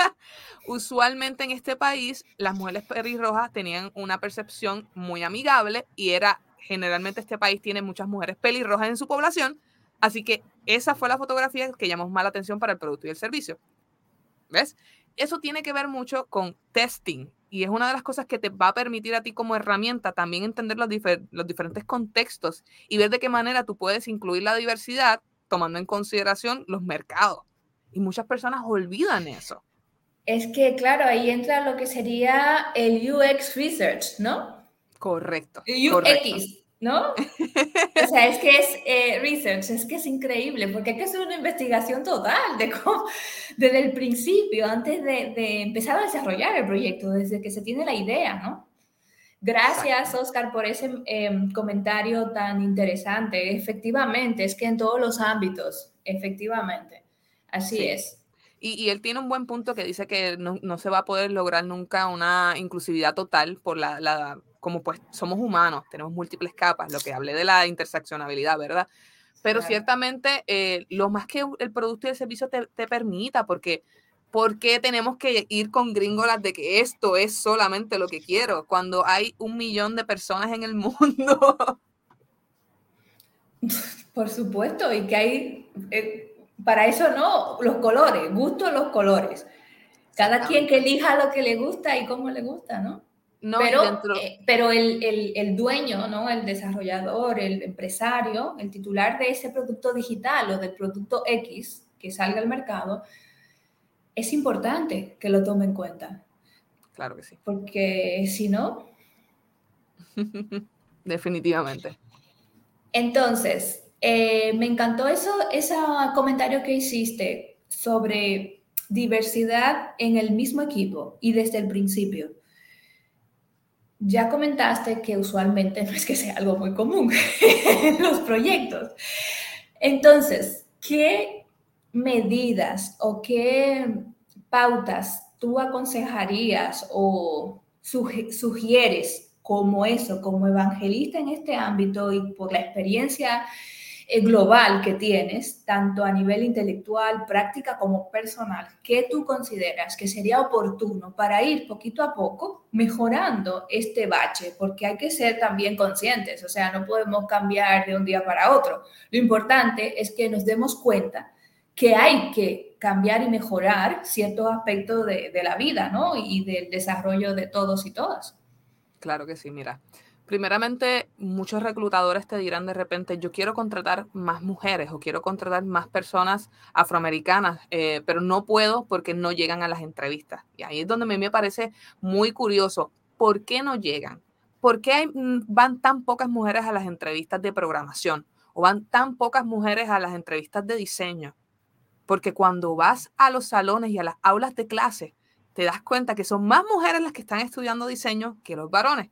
Usualmente en este país las mujeres pelirrojas tenían una percepción muy amigable y era generalmente este país tiene muchas mujeres pelirrojas en su población, así que esa fue la fotografía que llamó más la atención para el producto y el servicio. ¿Ves? Eso tiene que ver mucho con testing, y es una de las cosas que te va a permitir a ti como herramienta también entender los, los diferentes contextos y ver de qué manera tú puedes incluir la diversidad tomando en consideración los mercados. Y muchas personas olvidan eso. Es que, claro, ahí entra lo que sería el UX Research, ¿no? Correcto. UX, ¿no? o sea, es que es eh, research, es que es increíble, porque hay que hacer una investigación total de cómo, desde el principio, antes de, empezar a desarrollar el proyecto, desde que se tiene la idea, ¿no? Gracias, Oscar, por ese em, comentario tan interesante. Efectivamente, es que en todos los ámbitos, efectivamente, así es. Y, él tiene un buen punto que dice que no, no, se va a poder lograr nunca una inclusividad total por la, la como pues somos humanos, tenemos múltiples capas, lo que hablé de la interseccionabilidad, ¿verdad? Pero ciertamente eh, lo más que el producto y el servicio te, te permita, porque ¿por qué tenemos que ir con gringolas de que esto es solamente lo que quiero cuando hay un millón de personas en el mundo? Por supuesto, y que hay, eh, para eso no, los colores, gusto los colores. Cada quien que elija lo que le gusta y cómo le gusta, ¿no? Pero, eh, pero el, el, el, dueño, ¿no? el desarrollador, el empresario, el titular de ese producto digital o del producto X que salga al mercado, es importante que lo tome en cuenta. Claro que sí. Porque si no... Definitivamente. Entonces, eh, me encantó eso, ese comentario que hiciste sobre diversidad en el mismo equipo y desde el principio ya comentaste que usualmente no es que sea algo muy común en los proyectos. Entonces, ¿qué medidas o qué pautas tú aconsejarías o sugieres como eso, como evangelista en este ámbito y por la experiencia global que tienes, tanto a nivel intelectual, práctica como personal, ¿qué tú consideras que sería oportuno para ir poquito a poco mejorando este bache? Porque hay que ser también conscientes, o sea, no podemos cambiar de un día para otro. Lo importante es que nos demos cuenta que hay que cambiar y mejorar ciertos aspectos de, de la vida, ¿no? Y del desarrollo de todos y todas. Claro que sí, mira. Primeramente, muchos reclutadores te dirán de repente, yo quiero contratar más mujeres o quiero contratar más personas afroamericanas, eh, pero no puedo porque no llegan a las entrevistas. Y ahí es donde a mí me parece muy curioso, ¿por qué no llegan? ¿Por qué mm, van tan pocas mujeres a las entrevistas de programación o van tan pocas mujeres a las entrevistas de diseño? Porque cuando vas a los salones y a las aulas de clase, te das cuenta que son más mujeres las que están estudiando diseño que los varones.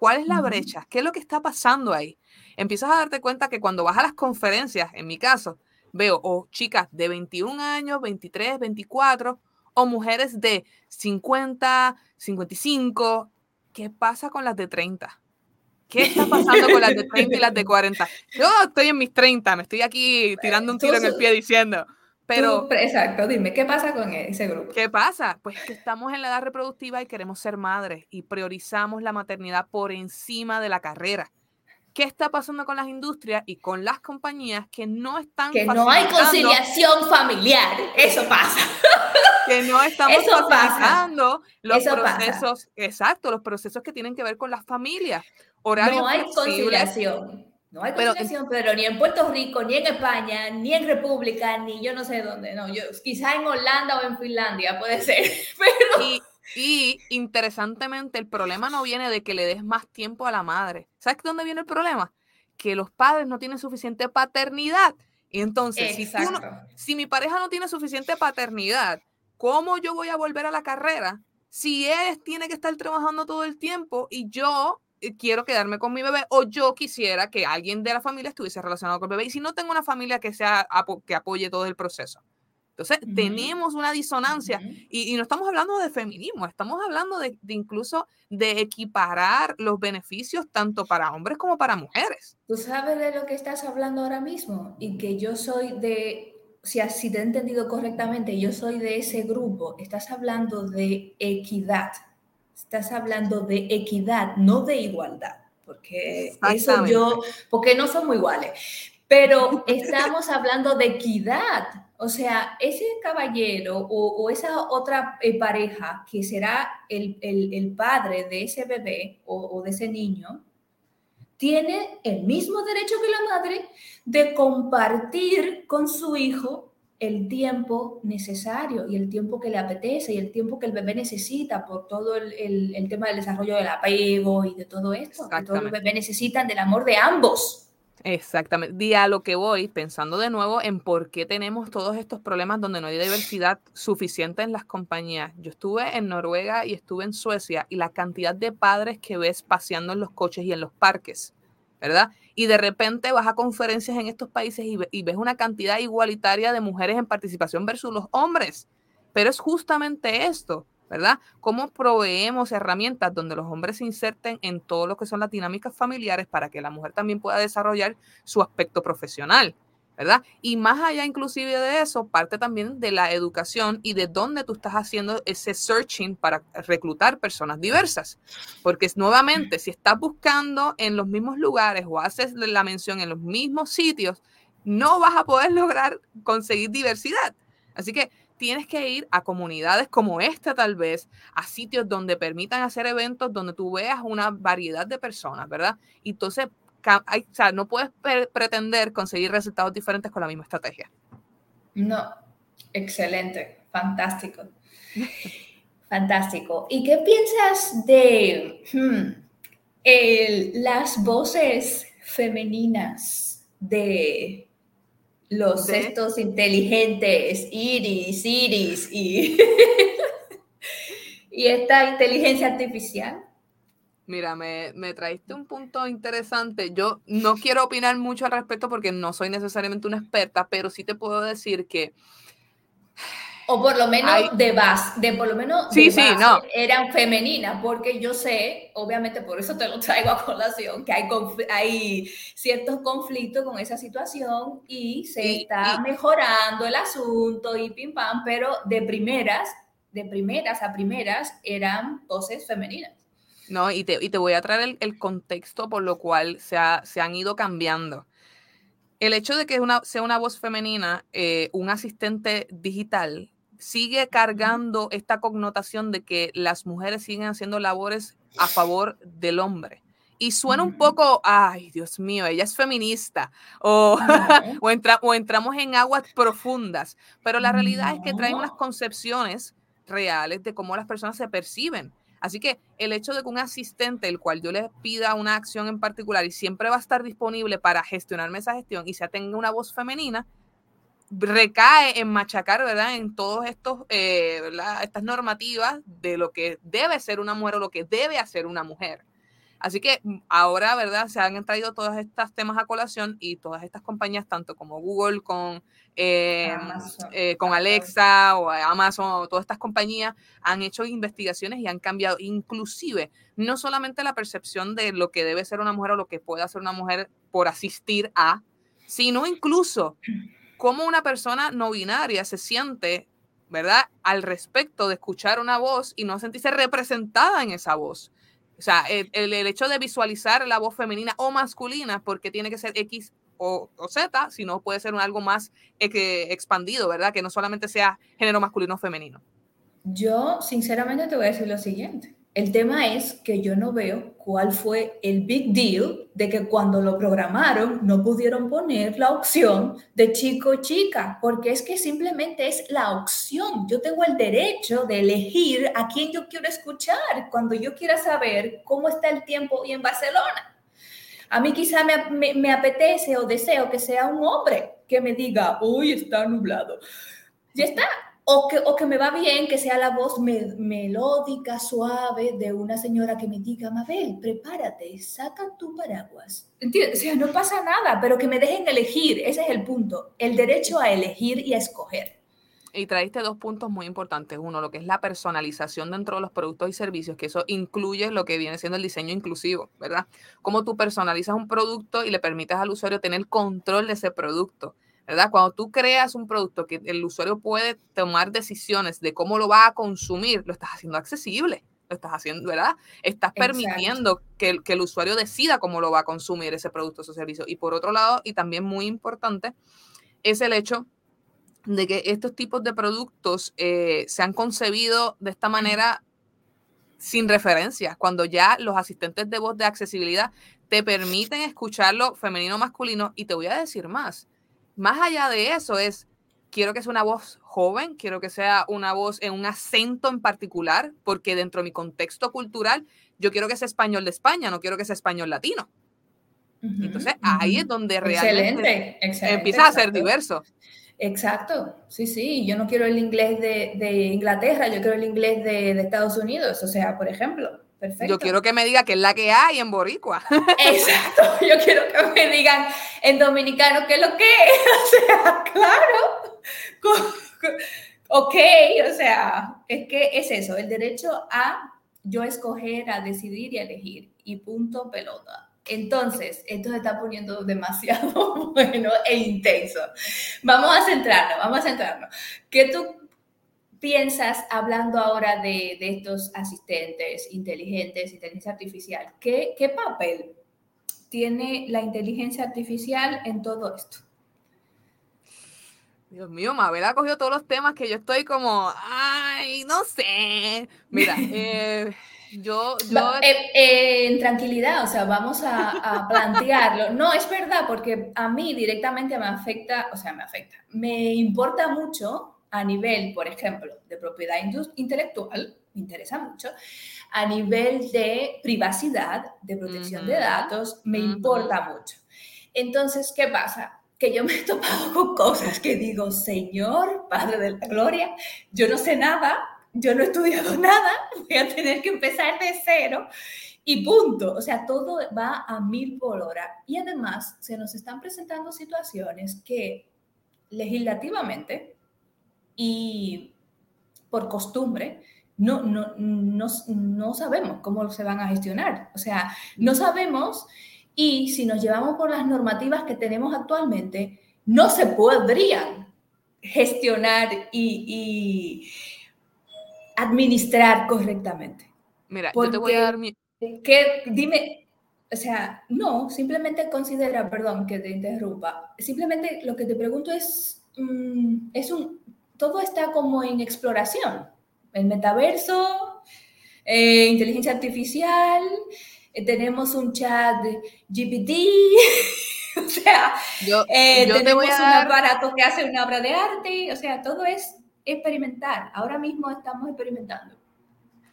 ¿Cuál es la brecha? ¿Qué es lo que está pasando ahí? Empiezas a darte cuenta que cuando vas a las conferencias, en mi caso, veo o chicas de 21 años, 23, 24, o mujeres de 50, 55. ¿Qué pasa con las de 30? ¿Qué está pasando con las de 30 y las de 40? Yo estoy en mis 30, me estoy aquí tirando un tiro en el pie diciendo, pero, exacto, dime, ¿qué pasa con ese grupo? ¿Qué pasa? Pues que estamos en la edad reproductiva y queremos ser madres y priorizamos la maternidad por encima de la carrera. ¿Qué está pasando con las industrias y con las compañías que no están Que no hay conciliación familiar, eso pasa. Que no estamos eso facilitando los procesos, exacto, los procesos que tienen que ver con las familias. no hay conciliación. No hay conciliación, pero ni en Puerto Rico, ni en España, ni en República, ni yo no sé dónde. No, yo quizá en Holanda o en Finlandia puede ser. Pero... Y, interesantemente, el problema no viene de que le des más tiempo a la madre. ¿Sabes dónde viene el problema? Que los padres no tienen suficiente paternidad. Y entonces, si, si mi pareja no tiene suficiente paternidad, ¿cómo yo voy a volver a la carrera si él tiene que estar trabajando todo el tiempo y yo quiero quedarme con mi bebé o yo quisiera que alguien de la familia estuviese relacionado con el bebé y si no tengo una familia que sea que apoye todo el proceso. Entonces, tenemos una disonancia y, no estamos hablando de feminismo, estamos hablando de, incluso de equiparar los beneficios tanto para hombres como para mujeres. Tú sabes de lo que estás hablando ahora mismo y que yo soy de, si, si te he entendido correctamente, yo soy de ese grupo, estás hablando de equidad estás hablando de equidad, no de igualdad, porque eso yo, porque no somos iguales, pero estamos hablando de equidad. O sea, ese caballero o, esa otra eh, pareja que será el, el, padre de ese bebé o, o de ese niño, tiene el mismo derecho que la madre de compartir con su hijo el tiempo necesario y el tiempo que le apetece y el tiempo que el bebé necesita por todo el, tema del desarrollo del apego y de todo esto. Que todos los bebés necesitan del amor de ambos. Exactamente. Día a lo que voy, pensando de nuevo en por qué tenemos todos estos problemas donde no hay diversidad suficiente en las compañías. Yo estuve en Noruega y estuve en Suecia y la cantidad de padres que ves paseando en los coches y en los parques ¿verdad? Y de repente vas a conferencias en estos países y, ves una cantidad igualitaria de mujeres en participación versus los hombres. Pero es justamente esto, ¿verdad? ¿Cómo proveemos herramientas donde los hombres se inserten en todo lo que son las dinámicas familiares para que la mujer también pueda desarrollar su aspecto profesional? ¿Verdad? Y más allá inclusive de eso, parte también de la educación y de dónde tú estás haciendo ese searching para reclutar personas diversas. Porque nuevamente, si estás buscando en los mismos lugares o haces la mención en los mismos sitios, no vas a poder lograr conseguir diversidad. Así que tienes que ir a comunidades como esta tal vez, a sitios donde permitan hacer eventos donde tú veas una variedad de personas, ¿verdad? Y entonces o sea, no puedes pretender conseguir resultados diferentes con la misma estrategia. No, excelente, fantástico. fantástico. ¿Y qué piensas de hmm, las voces femeninas de los estos inteligentes, Iris, Iris y, y esta inteligencia artificial? Mira, me, me, traíste un punto interesante. Yo no quiero opinar mucho al respecto porque no soy necesariamente una experta, pero sí te puedo decir que... O por lo menos de base, de por lo menos sí, sí, no. eran femeninas, porque yo sé, obviamente por eso te lo traigo a colación, que hay, hay ciertos conflictos con esa situación y se está mejorando el asunto y pim pam, pero de primeras, de primeras a primeras eran voces femeninas. No, y te, y te voy a traer el, contexto por lo cual se, se han ido cambiando. El hecho de que una, sea una voz femenina, eh, un asistente digital, sigue cargando esta connotación de que las mujeres siguen haciendo labores a favor del hombre. Y suena un poco, ay, Dios mío, ella es feminista, o, o, entramos en aguas profundas, pero la realidad es que traen unas concepciones reales de cómo las personas se perciben. Así que el hecho de que un asistente, el cual yo le pida una acción en particular y siempre va a estar disponible para gestionarme esa gestión y sea tenga una voz femenina, recae en machacar, ¿verdad? En todos estos, eh, Estas normativas de lo que debe ser una mujer o lo que debe hacer una mujer. Así que mm, ahora, ¿verdad? Se han traído todos estos temas a colación y todas estas compañías, tanto como Google, con, eh, eh, con Alexa o Amazon, o todas estas compañías, han hecho investigaciones y han cambiado, inclusive, no solamente la percepción de lo que debe ser una mujer o lo que puede hacer una mujer por asistir a, sino incluso cómo una persona no binaria se siente, ¿verdad? Al respecto de escuchar una voz y no sentirse representada en esa voz. O sea, el, hecho de visualizar la voz femenina o masculina, porque tiene que ser X o, Z, sino puede ser algo más eh, expandido, ¿verdad? Que no solamente sea género masculino o femenino. Yo, sinceramente, te voy a decir lo siguiente. El tema es que yo no veo cuál fue el big deal de que cuando lo programaron no pudieron poner la opción de chico chica, porque es que simplemente es la opción. Yo tengo el derecho de elegir a quién yo quiero escuchar cuando yo quiera saber cómo está el tiempo hoy en Barcelona. A mí quizá me, me apetece o deseo que sea un hombre que me diga, hoy está nublado. Ya está, o que, o que me va bien que sea la voz melódica, suave de una señora que me diga, Mabel, prepárate, saca tu paraguas. ¿Entiendes? O sea, no pasa nada, pero que me dejen elegir, ese es el punto, el derecho a elegir y a escoger. Y traíste dos puntos muy importantes. Uno, lo que es la personalización dentro de los productos y servicios, que eso incluye lo que viene siendo el diseño inclusivo, ¿verdad? Cómo tú personalizas un producto y le permites al usuario tener control de ese producto. ¿Verdad? Cuando tú creas un producto que el usuario puede tomar decisiones de cómo lo va a consumir, lo estás haciendo accesible, lo estás haciendo, ¿verdad? Estás permitiendo que el, que el, usuario decida cómo lo va a consumir ese producto o ese servicio. Y por otro lado, y también muy importante, es el hecho de que estos tipos de productos eh, se han concebido de esta manera sin referencia, cuando ya los asistentes de voz de accesibilidad te permiten escucharlo femenino o masculino, y te voy a decir más, más allá de eso es, quiero que sea una voz joven, quiero que sea una voz en un acento en particular, porque dentro de mi contexto cultural, yo quiero que sea español de España, no quiero que sea español latino. Entonces, ahí es donde realmente empieza a ser diverso. Exacto, sí, sí, yo no quiero el inglés de, Inglaterra, yo quiero el inglés de, de Estados Unidos, o sea, por ejemplo. Yo quiero que me diga qué es la que hay en Boricua. Exacto, yo quiero que me digan en dominicano qué es lo que es. O sea, claro. Ok, o sea, es que es eso, el derecho a yo escoger, a decidir y a elegir. Y punto pelota. Entonces, esto se está poniendo demasiado bueno e intenso. Vamos a centrarnos, vamos a centrarnos. ¿Qué tú piensas, hablando ahora de, estos asistentes inteligentes, inteligencia artificial, ¿qué, ¿qué, papel tiene la inteligencia artificial en todo esto? Dios mío, Mabel ha cogido todos los temas que yo estoy como, ay, no sé. Mira, eh, yo... yo... Eh, eh, en tranquilidad, o sea, vamos a, a plantearlo. No, es verdad, porque a mí directamente me afecta, o sea, me afecta. Me importa mucho a nivel, por ejemplo, de propiedad intelectual, me interesa mucho, a nivel de privacidad, de protección de datos, me importa mucho. Entonces, ¿qué pasa? Que yo me he topado con cosas que digo, Señor, Padre de la Gloria, yo no sé nada, yo no he estudiado nada, voy a tener que empezar de cero y punto. O sea, todo va a mil por hora. Y además, se nos están presentando situaciones que legislativamente y por costumbre, no, no, no, no sabemos cómo se van a gestionar. O sea, no sabemos y si nos llevamos por las normativas que tenemos actualmente, no se podrían gestionar y, administrar correctamente. Mira, yo te voy a dar mi... Que, dime, o sea, no, simplemente considera, perdón que te interrumpa, simplemente lo que te pregunto es, mm, es un, todo está como en exploración el metaverso, eh, inteligencia artificial, eh, tenemos un chat GPT, o sea, yo, eh, tenemos un aparato que hace una obra de arte, o sea, todo es experimentar. Ahora mismo estamos experimentando.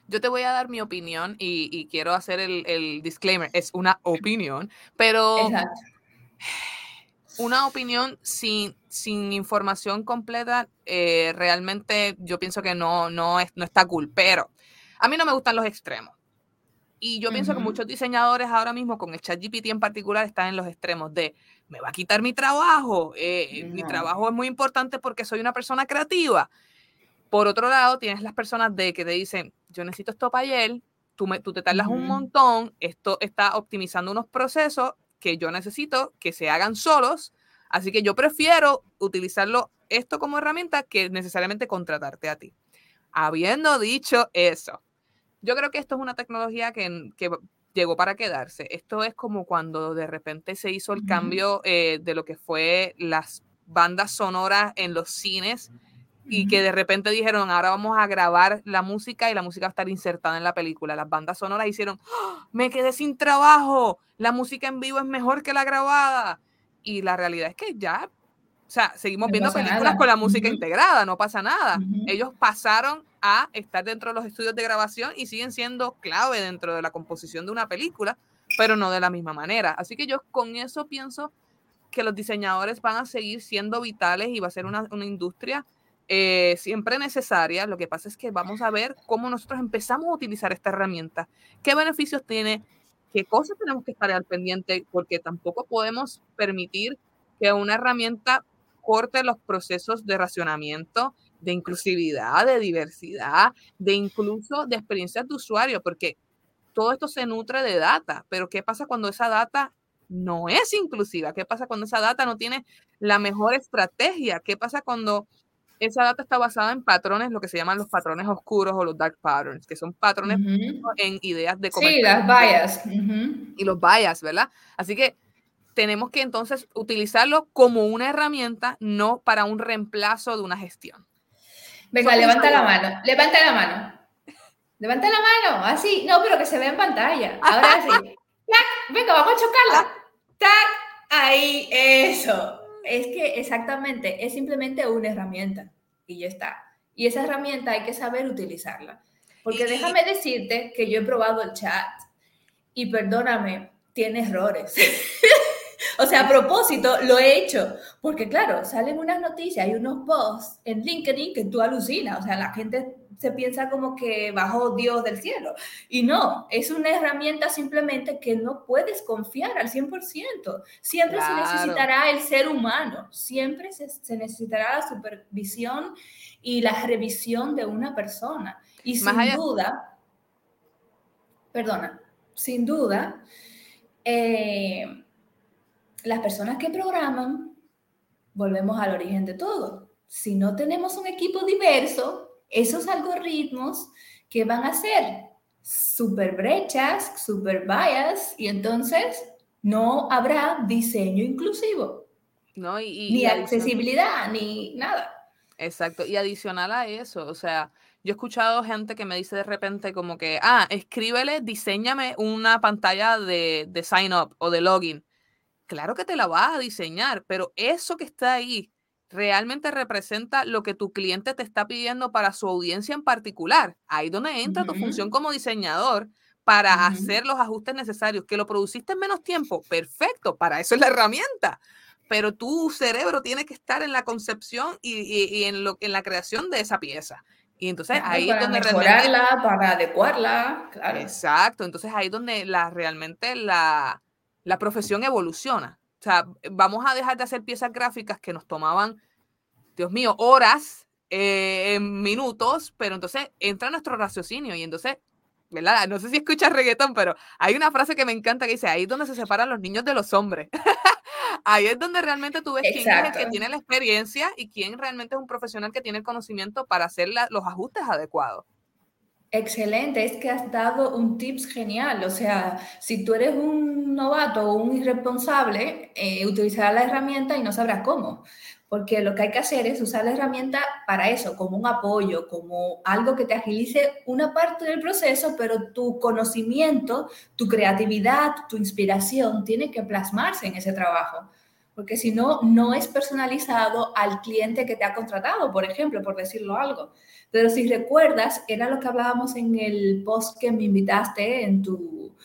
Yo te voy a dar mi opinión y, quiero hacer el, disclaimer, es una opinión, pero una opinión sin, sin información completa, eh, realmente yo pienso que no, no, es, no está cool, pero a mí no me gustan los extremos. Y yo pienso que muchos diseñadores ahora mismo, con el ChatGPT en particular, están en los extremos de, me va a quitar mi trabajo, eh, mi trabajo es muy importante porque soy una persona creativa. Por otro lado, tienes las personas de que te dicen, yo necesito esto para ayer, tú, me, tú te tardas un montón, esto está optimizando unos procesos que yo necesito que se hagan solos, así que yo prefiero utilizarlo esto como herramienta que necesariamente contratarte a ti. Habiendo dicho eso, yo creo que esto es una tecnología que, llegó para quedarse. Esto es como cuando de repente se hizo el cambio eh, de lo que fue las bandas sonoras en los cines y que de repente dijeron, ahora vamos a grabar la música y la música va a estar insertada en la película. Las bandas sonoras hicieron, ¡Ah! me quedé sin trabajo, la música en vivo es mejor que la grabada. Y la realidad es que ya, o sea, seguimos viendo películas con la música integrada, no pasa nada. Ellos pasaron a estar dentro de los estudios de grabación y siguen siendo clave dentro de la composición de una película, pero no de la misma manera. Así que yo con eso pienso que los diseñadores van a seguir siendo vitales y va a ser una, una industria eh, siempre necesaria. Lo que pasa es que vamos a ver cómo nosotros empezamos a utilizar esta herramienta, qué beneficios tiene, qué cosas tenemos que estar al pendiente, porque tampoco podemos permitir que una herramienta corte los procesos de racionamiento, de inclusividad, de diversidad, de incluso de experiencias de usuario, porque todo esto se nutre de data, pero ¿qué pasa cuando esa data no es inclusiva? ¿Qué pasa cuando esa data no tiene la mejor estrategia? ¿Qué pasa cuando esa data está basada en patrones, lo que se llaman los patrones oscuros o los dark patterns, que son patrones en ideas de Sí, las bias. Y los bias, ¿verdad? Así que tenemos que entonces utilizarlo como una herramienta, no para un reemplazo de una gestión. Venga, levanta la mano, levanta la mano. Levanta la mano, así. No, pero que se vea en pantalla. Ahora sí. Venga, vamos a chocarla. ¡Tac! Ahí, eso es que exactamente, es simplemente una herramienta y ya está. Y esa herramienta hay que saber utilizarla. Porque déjame decirte que yo he probado el chat y perdóname, tiene errores. o sea, a propósito, lo he hecho. Porque claro, salen unas noticias y unos posts en LinkedIn que tú alucinas. O sea, la gente se piensa como que bajó Dios del cielo. Y no, es una herramienta simplemente que no puedes confiar al 100%. Siempre se necesitará el ser humano, siempre se, necesitará la supervisión y la revisión de una persona. Y sin duda, perdona, sin duda, eh, las personas que programan, volvemos al origen de todo. Si no tenemos un equipo diverso, esos algoritmos que van a ser super brechas, super bias, y entonces no habrá diseño inclusivo. No, y, ni accesibilidad, ni nada. Exacto, y adicional a eso, o sea, yo he escuchado gente que me dice de repente como que, ah, escríbele, diseñame una pantalla de, de sign up o de login. Claro que te la vas a diseñar, pero eso que está ahí realmente representa lo que tu cliente te está pidiendo para su audiencia en particular. Ahí donde entra tu función como diseñador para hacer los ajustes necesarios. Que lo produciste en menos tiempo, perfecto, para eso es la herramienta. Pero tu cerebro tiene que estar en la concepción y, en, lo, en la creación de esa pieza. Y entonces ahí es donde mejorarla, para adecuarla, Exacto, entonces ahí es donde la, realmente la, la profesión evoluciona. O sea, vamos a dejar de hacer piezas gráficas que nos tomaban, Dios mío, horas eh, en minutos, pero entonces entra nuestro raciocinio y entonces, ¿verdad? No sé si escuchas reggaetón, pero hay una frase que me encanta que dice, ahí es donde se separan los niños de los hombres. ahí es donde realmente tú ves quién es el que tiene la experiencia y quién realmente es un profesional que tiene el conocimiento para hacer los ajustes adecuados. Excelente, es que has dado un tips genial. O sea, si tú eres un novato o un irresponsable, eh, utilizarás la herramienta y no sabrás cómo. Porque lo que hay que hacer es usar la herramienta para eso, como un apoyo, como algo que te agilice una parte del proceso, pero tu conocimiento, tu creatividad, tu inspiración tiene que plasmarse en ese trabajo. Porque si no, no es personalizado al cliente que te ha contratado, por ejemplo, por decirlo algo. Pero si recuerdas, era lo que hablábamos en el post que me invitaste en tu,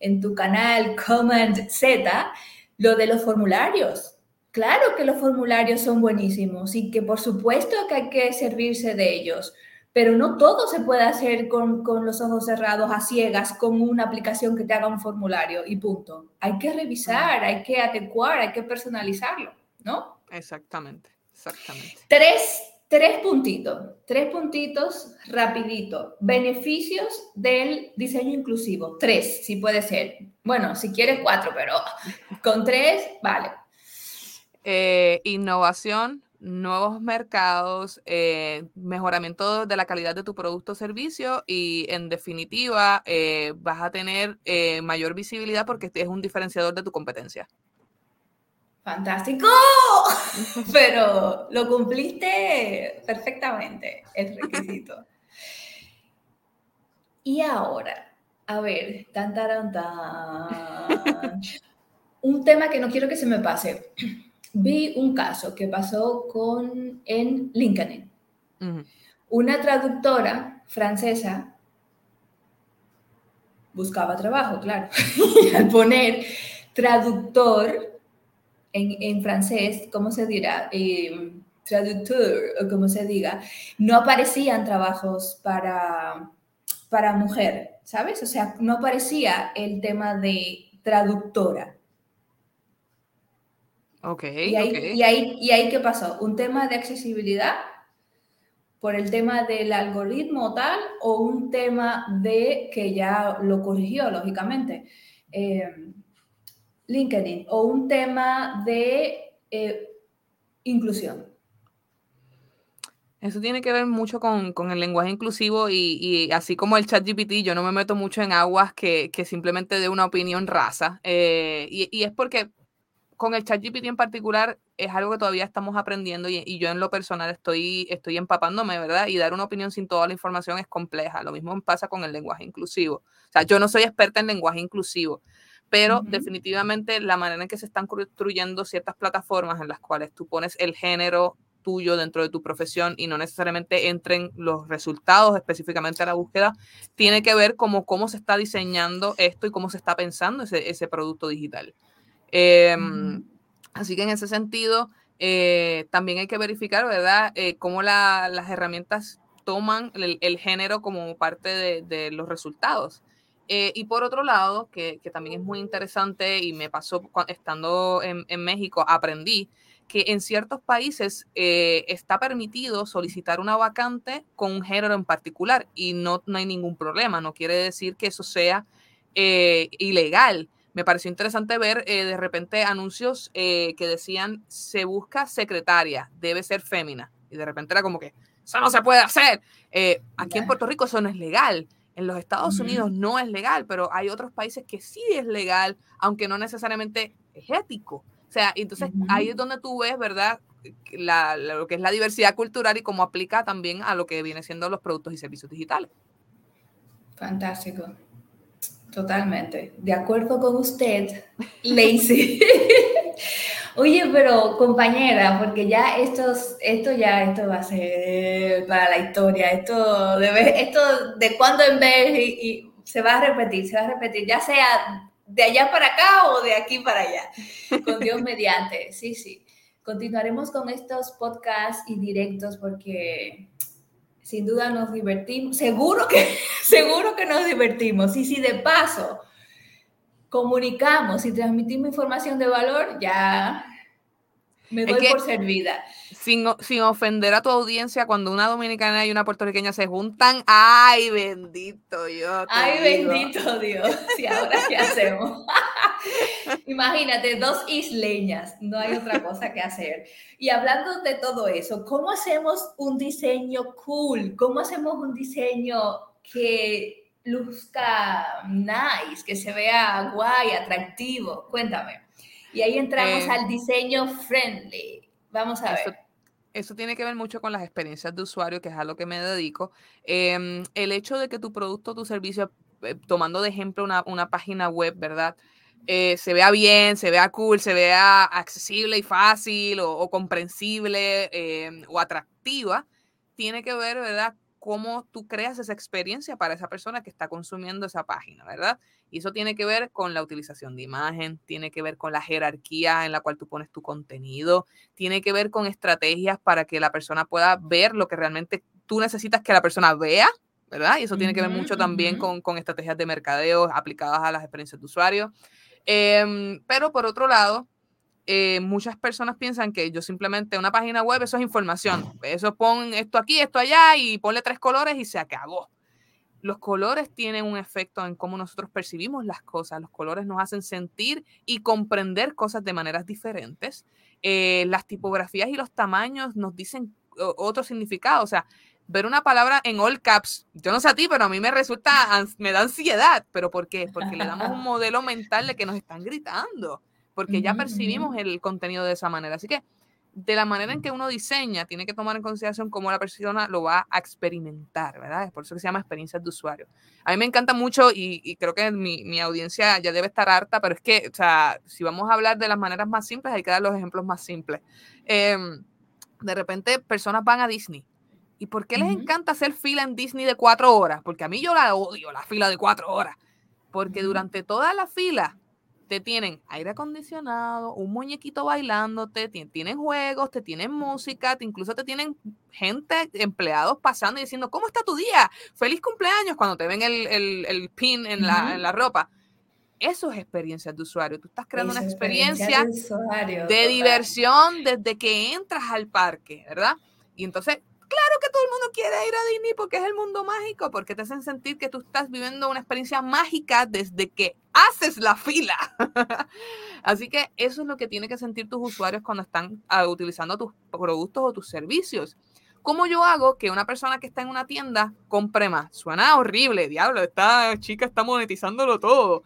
en tu canal Command Z, lo de los formularios. Claro que los formularios son buenísimos y que por supuesto que hay que servirse de ellos, pero no todo se puede hacer con, con, los ojos cerrados a ciegas con una aplicación que te haga un formulario y punto. Hay que revisar, hay que adecuar, hay que personalizarlo, ¿no? Exactamente, exactamente. Tres Tres puntitos, tres puntitos rapidito. Beneficios del diseño inclusivo. Tres, si puede ser. Bueno, si quieres cuatro, pero con tres, vale. Eh, innovación, nuevos mercados, eh, mejoramiento de la calidad de tu producto o servicio y en definitiva eh, vas a tener mayor visibilidad porque es un diferenciador de tu competencia. Fantástico, pero lo cumpliste perfectamente, el requisito. Y ahora, a ver, tan, tan, tan. Un tema que no quiero que se me pase. Vi un caso que pasó con en LinkedIn. Una traductora francesa buscaba trabajo, claro. y al poner traductor en, francés, ¿cómo se dirá? Eh, traductor, o como se diga, no aparecían trabajos para, para mujer, ¿sabes? O sea, no aparecía el tema de traductora. Ok. ¿Y ahí, Y, ahí, ¿Y ahí qué pasó? ¿Un tema de accesibilidad por el tema del algoritmo tal o un tema de que ya lo corrigió, lógicamente? Eh, LinkedIn o un tema de eh, inclusión? Eso tiene que ver mucho con, el lenguaje inclusivo y, así como el chat GPT, yo no me meto mucho en aguas que, simplemente de una opinión rasa. Eh, y, es porque con el chat GPT en particular es algo que todavía estamos aprendiendo y, yo en lo personal estoy, estoy empapándome, ¿verdad? Y dar una opinión sin toda la información es compleja. Lo mismo pasa con el lenguaje inclusivo. O sea, yo no soy experta en lenguaje inclusivo pero definitivamente la manera en que se están construyendo ciertas plataformas en las cuales tú pones el género tuyo dentro de tu profesión y no necesariamente entren los resultados específicamente a la búsqueda, tiene que ver como cómo se está diseñando esto y cómo se está pensando ese, ese producto digital. Em, así que en ese sentido, eh, también hay que verificar, ¿verdad?, eh, cómo las herramientas toman el, género como parte de, de los resultados. Eh, y por otro lado, que, también es muy interesante y me pasó estando en, México, aprendí que en ciertos países eh, está permitido solicitar una vacante con un género en particular y no, no hay ningún problema. No quiere decir que eso sea eh, ilegal. Me pareció interesante ver de repente anuncios que decían se busca secretaria, debe ser fémina. Y de repente era como que eso no se puede hacer. aquí en Puerto Rico eso no es legal. En los Estados Unidos no es legal, pero hay otros países que sí es legal, aunque no necesariamente es ético. O sea, entonces ahí es donde tú ves, ¿verdad? lo que es la diversidad cultural y cómo aplica también a lo que viene siendo los productos y servicios digitales. Fantástico. Totalmente. De acuerdo con usted, Lacey. Oye, pero compañera, porque ya estos, esto ya, esto va a ser para la historia, esto de, esto de cuando en vez y, se va a repetir, se va a repetir, ya sea de allá para acá o de aquí para allá, con Dios mediante, sí, sí. Continuaremos con estos podcasts y directos porque sin duda nos divertimos, seguro que, seguro que nos divertimos, y si de paso comunicamos y transmitimos información de valor, ya me doy por servida. sin, sin, ofender a tu audiencia, cuando una dominicana y una puertorriqueña se juntan, ay, bendito Dios. Ay, bendito Dios. ¿Y ahora qué hacemos? Imagínate, dos isleñas, no hay otra cosa que hacer. Y hablando de todo eso, ¿cómo hacemos un diseño cool? ¿Cómo hacemos un diseño que luzca nice, que se vea guay, atractivo? Cuéntame. Y ahí entramos eh, al diseño friendly. Vamos a ver. Eso tiene que ver mucho con las experiencias de usuario, que es a lo que me dedico. Em, el hecho de que tu producto, tu servicio, eh, tomando de ejemplo una, una página web, ¿verdad? Eh, se vea bien, se vea cool, se vea accesible y fácil o, comprensible em, o atractiva, tiene que ver, ¿verdad? Cómo tú creas esa experiencia para esa persona que está consumiendo esa página, ¿verdad? Y eso tiene que ver con la utilización de imagen, tiene que ver con la jerarquía en la cual tú pones tu contenido, tiene que ver con estrategias para que la persona pueda ver lo que realmente tú necesitas que la persona vea, ¿verdad? Y eso tiene que ver mucho también con, con, estrategias de mercadeo aplicadas a las experiencias de usuario. Em, pero por otro lado, eh, muchas personas piensan que yo simplemente una página web, eso es información. Eso pon esto aquí, esto allá y ponle tres colores y se acabó. Los colores tienen un efecto en cómo nosotros percibimos las cosas. Los colores nos hacen sentir y comprender cosas de maneras diferentes. Eh, las tipografías y los tamaños nos dicen otro significado. O sea, ver una palabra en all caps, yo no sé a ti, pero a mí me resulta, me da ansiedad. ¿Pero por qué? Porque le damos un modelo mental de que nos están gritando, porque ya percibimos el contenido de esa manera. Así que de la manera en que uno diseña, tiene que tomar en consideración cómo la persona lo va a experimentar, ¿verdad? Es por eso que se llama experiencias de usuario. A mí me encanta mucho y, creo que mi, mi, audiencia ya debe estar harta, pero es que, o sea, si vamos a hablar de las maneras más simples, hay que dar los ejemplos más simples. Em, de repente, personas van a Disney ¿Y por qué les encanta hacer fila en Disney de cuatro horas? Porque a mí yo la odio, la fila de cuatro horas. Porque durante toda la fila te tienen aire acondicionado, un muñequito bailándote, te tienen juegos, te tienen música, te, incluso te tienen gente, empleados pasando y diciendo, ¿cómo está tu día? Feliz cumpleaños cuando te ven el, pin en, la, en, la, ropa. Eso es experiencias de usuario. Tú estás creando una experiencia, de diversión desde que entras al parque, ¿verdad? Y entonces Claro que todo el mundo quiere ir a Disney porque es el mundo mágico, porque te hacen sentir que tú estás viviendo una experiencia mágica desde que haces la fila. Así que eso es lo que tienen que sentir tus usuarios cuando están ah, utilizando tus productos o tus servicios. ¿Cómo yo hago que una persona que está en una tienda compre más? Suena horrible, diablo, esta chica está monetizándolo todo.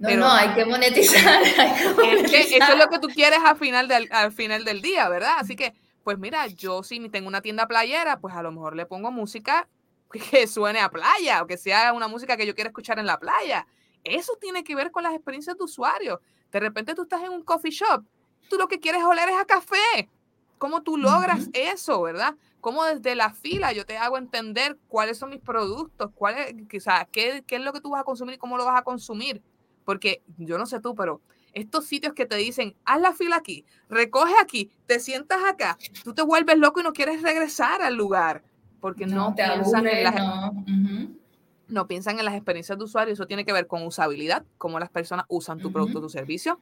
No, no, hay que monetizar. eso es lo que tú quieres al final, del, al final del día, ¿verdad? Así que pues mira, yo si tengo una tienda playera, pues a lo mejor le pongo música que suene a playa o que sea una música que yo quiera escuchar en la playa. Eso tiene que ver con las experiencias de usuario. De repente tú estás en un coffee shop, tú lo que quieres oler es a café. ¿Cómo tú logras eso, verdad? ¿Cómo desde la fila yo te hago entender cuáles son mis productos, cuál es, qué, qué es lo que tú vas a consumir y cómo lo vas a consumir? Porque yo no sé tú, pero estos sitios que te dicen, haz la fila aquí, recoge aquí, te sientas acá, tú te vuelves loco y no quieres regresar al lugar, porque no, piensan en las... No. Piensan en las experiencias de usuario, eso tiene que ver con usabilidad, cómo las personas usan tu producto o tu servicio.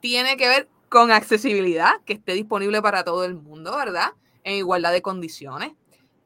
Tiene que ver con accesibilidad, que esté disponible para todo el mundo, ¿verdad? En igualdad de condiciones.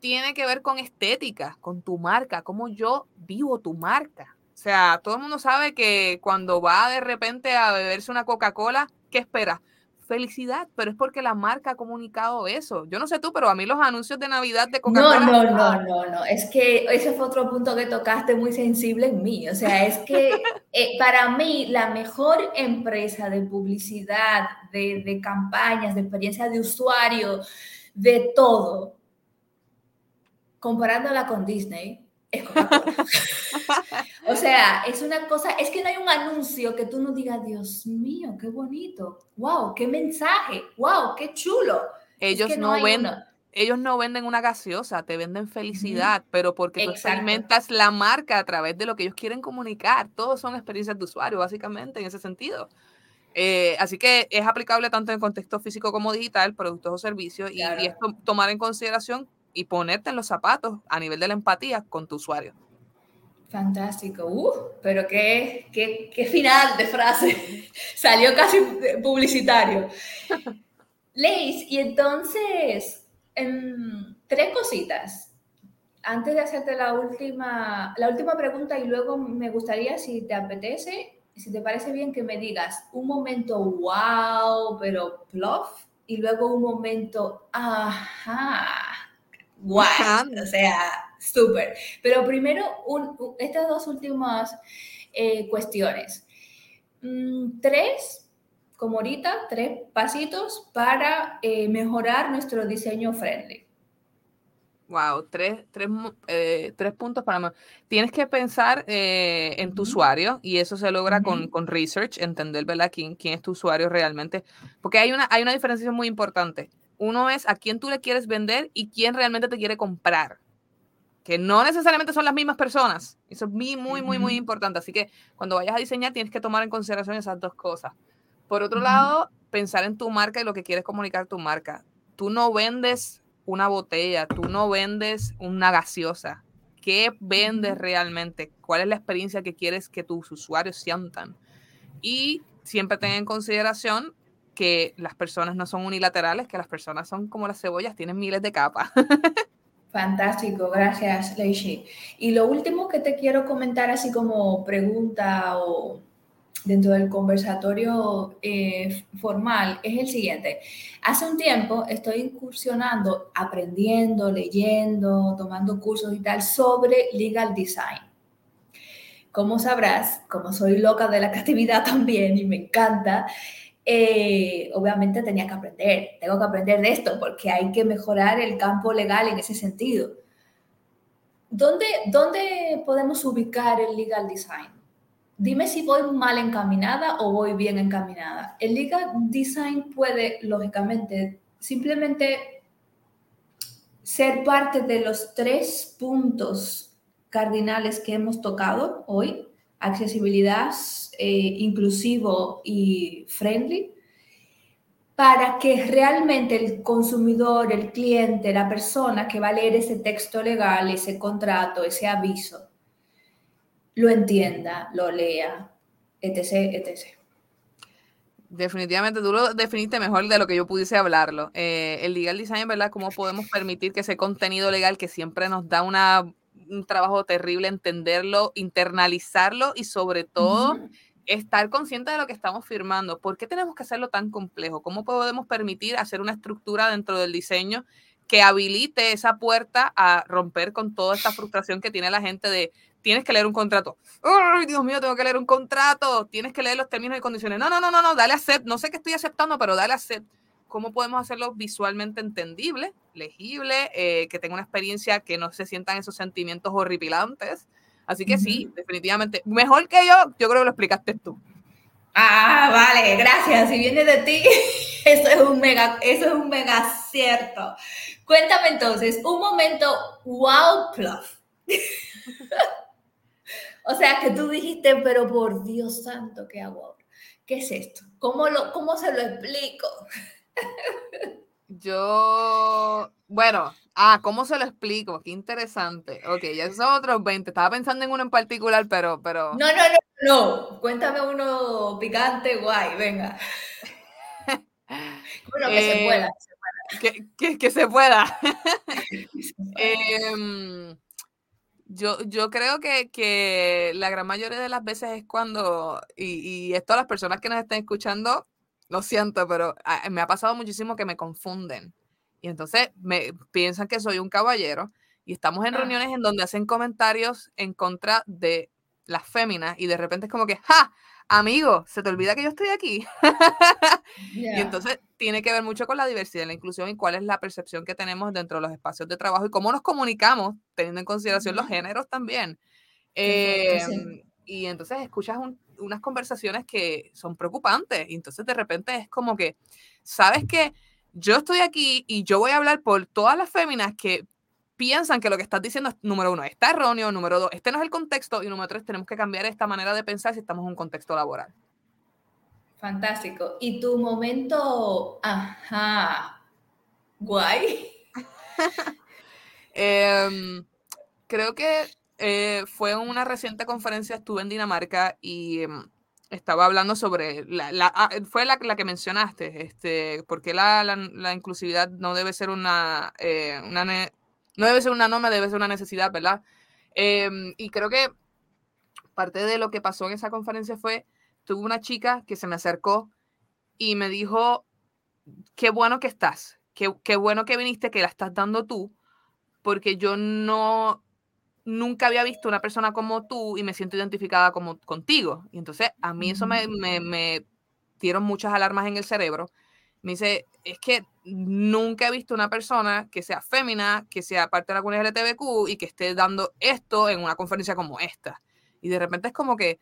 Tiene que ver con estética, con tu marca, cómo yo vivo tu marca. O sea, todo el mundo sabe que cuando va de repente a beberse una Coca-Cola, ¿qué espera? Felicidad, pero es porque la marca ha comunicado eso. Yo no sé tú, pero a mí los anuncios de Navidad de Coca-Cola. No, no, no, no, no. Es que ese fue otro punto que tocaste muy sensible en mí. O sea, es que eh, para mí la mejor empresa de publicidad, de, de campañas, de experiencia de usuario, de todo, comparándola con Disney, es Coca-Cola. o sea, es una cosa, es que no hay un anuncio que tú no digas, Dios mío, qué bonito, wow, qué mensaje, wow, qué chulo. Ellos no, venden. Ellos no venden una gaseosa, te venden felicidad, pero porque tú experimentas la marca a través de lo que ellos quieren comunicar. Todos son experiencias de usuario, básicamente, en ese sentido. Eh, así que es aplicable tanto en contexto físico como digital, productos o servicios, y, y, esto tomar en consideración y ponerte en los zapatos a nivel de la empatía con tu usuario. Fantástico, uh, pero qué, qué, qué final de frase, salió casi publicitario. Leis, y entonces, em, tres cositas. Antes de hacerte la última, la última pregunta y luego me gustaría, si te apetece, si te parece bien, que me digas un momento wow, pero bluff, y luego un momento ajá, wow, o sea, súper. Pero primero, estas dos últimas eh, cuestiones. Mm, tres, como ahorita, tres pasitos para eh, mejorar nuestro diseño friendly. Wow, tres, tres, eh, tres puntos para... Tienes que pensar eh, en tu usuario y eso se logra con, con, research, entender, ¿verdad? ¿Quién, quién es tu usuario realmente. Porque hay una, hay una diferenciación muy importante. Uno es a quién tú le quieres vender y quién realmente te quiere comprar. Que no necesariamente son las mismas personas. Eso es muy, muy, muy, muy importante. Así que cuando vayas a diseñar tienes que tomar en consideración esas dos cosas. Por otro lado, pensar en tu marca y lo que quieres comunicar tu marca. Tú no vendes una botella, tú no vendes una gaseosa. ¿Qué vendes realmente? ¿Cuál es la experiencia que quieres que tus usuarios sientan? Y siempre ten en consideración que las personas no son unilaterales, que las personas son como las cebollas, tienen miles de capas. Fantástico, gracias, Leishi. Y lo último que te quiero comentar, así como pregunta o dentro del conversatorio eh, formal es el siguiente. Hace un tiempo estoy incursionando, aprendiendo, leyendo, tomando cursos y tal sobre legal design. Como sabrás, como soy loca de la creatividad también y me encanta, eh, obviamente tenía que aprender, tengo que aprender de esto porque hay que mejorar el campo legal en ese sentido. ¿Dónde, dónde podemos ubicar el legal design? Dime si voy mal encaminada o voy bien encaminada. El legal design puede, lógicamente, simplemente ser parte de los tres puntos cardinales que hemos tocado hoy, accesibilidad, eh, inclusivo y friendly, para que realmente el consumidor, el cliente, la persona que va a leer ese texto legal, ese contrato, ese aviso, lo entienda, lo lea, etc., etc. Definitivamente, tú lo definiste mejor de lo que yo pudiese hablarlo. Eh, el legal design, ¿verdad? ¿Cómo podemos permitir que ese contenido legal que siempre nos da una, un trabajo terrible entenderlo, internalizarlo y sobre todo estar consciente de lo que estamos firmando? ¿Por qué tenemos que hacerlo tan complejo? ¿Cómo podemos permitir hacer una estructura dentro del diseño que habilite esa puerta a romper con toda esta frustración que tiene la gente de tienes que leer un contrato. ¡Ay, Dios mío, tengo que leer un contrato! Tienes que leer los términos y condiciones. No, no, no, no, no, dale accept. No sé qué estoy aceptando, pero dale accept. ¿Cómo podemos hacerlo visualmente entendible, legible, eh, que tenga una experiencia que no se sientan esos sentimientos horripilantes? Así que sí, definitivamente. Mejor que yo, yo creo que lo explicaste tú. Ah, vale, gracias. Si viene de ti, eso es un mega, eso es un mega cierto. Cuéntame entonces, un momento wow pluff. O sea, que tú dijiste, pero por Dios santo, ¿qué hago ¿Qué es esto? ¿Cómo, lo, cómo se lo explico? Yo, bueno, ah, ¿cómo se lo explico? Qué interesante. Ok, ya son otros 20. Estaba pensando en uno en particular, pero, pero... No, no, no, no. Cuéntame uno picante, guay, venga. Bueno, que se pueda. Que, que, que se pueda. eh, yo, yo creo que, que, la gran mayoría de las veces es cuando, y, y esto a las personas que nos estén escuchando, lo siento, pero ah, me ha pasado muchísimo que me confunden. Y entonces me piensan que soy un caballero y estamos en ah. reuniones en donde hacen comentarios en contra de las féminas y de repente es como que, ¡ja! amigo, se te olvida que yo estoy aquí. Y entonces tiene que ver mucho con la diversidad y la inclusión y cuál es la percepción que tenemos dentro de los espacios de trabajo y cómo nos comunicamos, teniendo en consideración los géneros también. Em, y entonces escuchas unas conversaciones que son preocupantes y entonces de repente es como que, ¿sabes que Yo estoy aquí y yo voy a hablar por todas las féminas que piensan que lo que estás diciendo es, número uno, está erróneo, número dos, este no es el contexto, y número tres, tenemos que cambiar esta manera de pensar si estamos en un contexto laboral. Fantástico. ¿Y tu momento, ajá, guay? Em, creo que eh, fue en una reciente conferencia, estuve en Dinamarca y em, estaba hablando sobre, la, ah, fue la, la, que mencionaste, este, porque la, la, inclusividad no debe ser una, eh, una no debe ser una norma, debe ser una necesidad, ¿verdad? Em, y creo que parte de lo que pasó en esa conferencia fue, tuve una chica que se me acercó y me dijo, qué bueno que estás, qué, qué bueno que viniste, que la estás dando tú, porque yo no, nunca había visto una persona como tú y me siento identificada como contigo. Y entonces a mí eso me, me, me dieron muchas alarmas en el cerebro. Me dice, es que nunca he visto una persona que sea fémina, que sea parte de la comunidad LGTBQ y que esté dando esto en una conferencia como esta. Y de repente es como que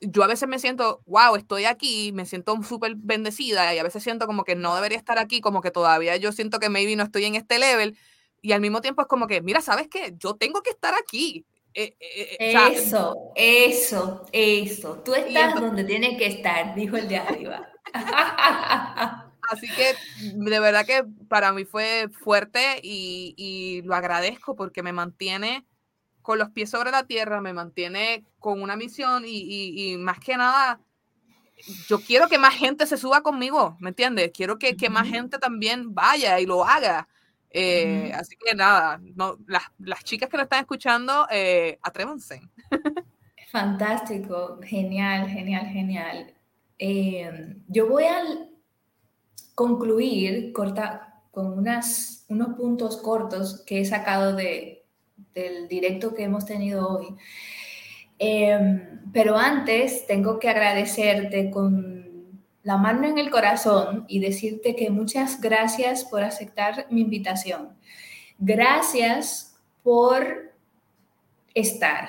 yo a veces me siento, wow, estoy aquí, me siento súper bendecida y a veces siento como que no debería estar aquí, como que todavía yo siento que maybe no estoy en este level, y al mismo tiempo es como que, mira, ¿sabes qué? Yo tengo que estar aquí. Eh, eh, eh, eso, eso, eso. Tú estás donde tienes que estar, dijo el de arriba. Así que de verdad que para mí fue fuerte y, y, lo agradezco porque me mantiene con los pies sobre la tierra, me mantiene con una misión y, y más que nada, yo quiero que más gente se suba conmigo, ¿me entiendes? Quiero que, que más gente también vaya y lo haga. Eh, así que nada, no, las, las, chicas que lo están escuchando, eh, atrévanse. Fantástico, genial, genial, genial. Eh, yo voy a concluir corta, con unas, unos puntos cortos que he sacado de, del directo que hemos tenido hoy. pero antes tengo que agradecerte con la mano en el corazón y decirte que muchas gracias por aceptar mi invitación. Gracias por estar,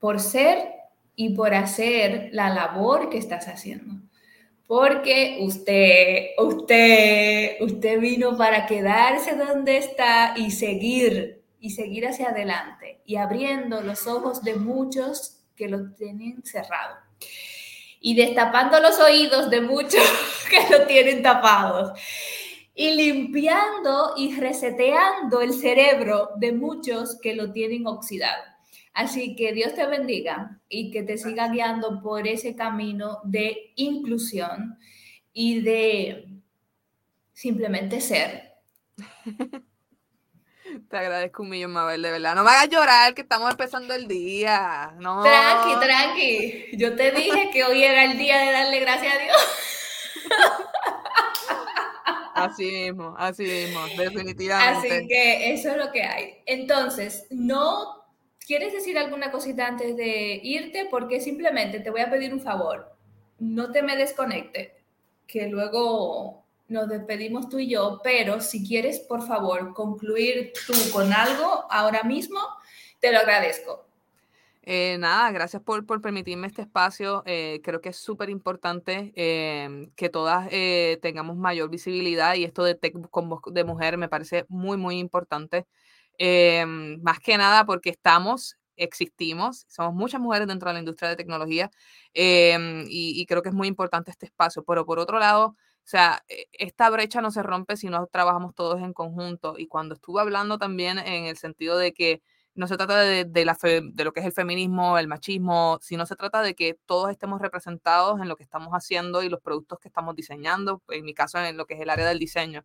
por ser y por hacer la labor que estás haciendo. Porque usted, usted, usted vino para quedarse donde está y seguir, y seguir hacia adelante y abriendo los ojos de muchos que lo tienen cerrado y destapando los oídos de muchos que lo tienen tapados y limpiando y reseteando el cerebro de muchos que lo tienen oxidado. Así que Dios te bendiga y que te siga guiando por ese camino de inclusión y de simplemente ser. Te agradezco un millón, Mabel, de verdad. No me hagas llorar, que estamos empezando el día. No. Tranqui, tranqui. Yo te dije que hoy era el día de darle gracias a Dios. Así mismo, así mismo, definitivamente. Así que eso es lo que hay. Entonces, no quieres decir alguna cosita antes de irte, porque simplemente te voy a pedir un favor. No te me desconecte, que luego nos despedimos tú y yo, pero si quieres, por favor, concluir tú con algo ahora mismo, te lo agradezco. Eh, nada, gracias por, por, permitirme este espacio. Eh, creo que es súper importante eh, que todas tengamos mayor visibilidad y esto de Tech con voz de mujer me parece muy, muy importante. más que nada porque estamos, existimos, somos muchas mujeres dentro de la industria de tecnología y, y creo que es muy importante este espacio. Pero por otro lado, o sea, e, esta brecha no se rompe si no trabajamos todos en conjunto. Y cuando estuve hablando también en el sentido de que no se trata de, de, la de lo que es el feminismo, el machismo, sino se trata de que todos estemos representados en lo que estamos haciendo y los productos que estamos diseñando, en mi caso en lo que es el área del diseño.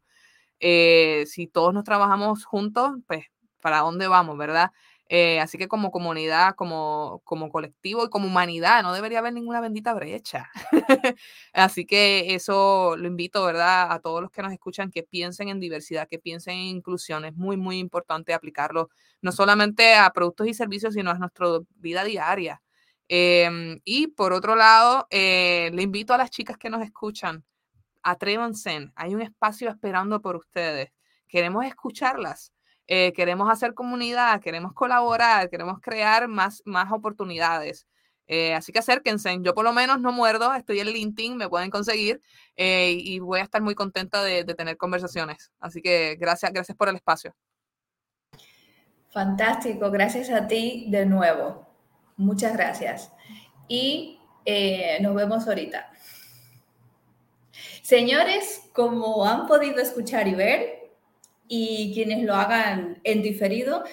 Eh, si todos nos trabajamos juntos, pues, ¿para dónde vamos, verdad? Eh, así que como comunidad, como, como colectivo y como humanidad, no debería haber ninguna bendita brecha. así que eso lo invito, ¿verdad? A todos los que nos escuchan que piensen en diversidad, que piensen en inclusión. Es muy, muy importante aplicarlo no solamente a productos y servicios, sino a nuestra vida diaria. Em, y por otro lado, eh, le invito a las chicas que nos escuchan, atrévanse, hay un espacio esperando por ustedes. Queremos escucharlas eh, queremos hacer comunidad, queremos colaborar, queremos crear más, más oportunidades. Eh, así que acérquense. Yo por lo menos no muerdo, estoy en LinkedIn, me pueden conseguir eh, y voy a estar muy contenta de, tener conversaciones. Así que gracias, gracias por el espacio. Fantástico, gracias a ti de nuevo. Muchas gracias. Y nos vemos ahorita. Señores, como han podido escuchar y ver, y quienes lo hagan en diferido.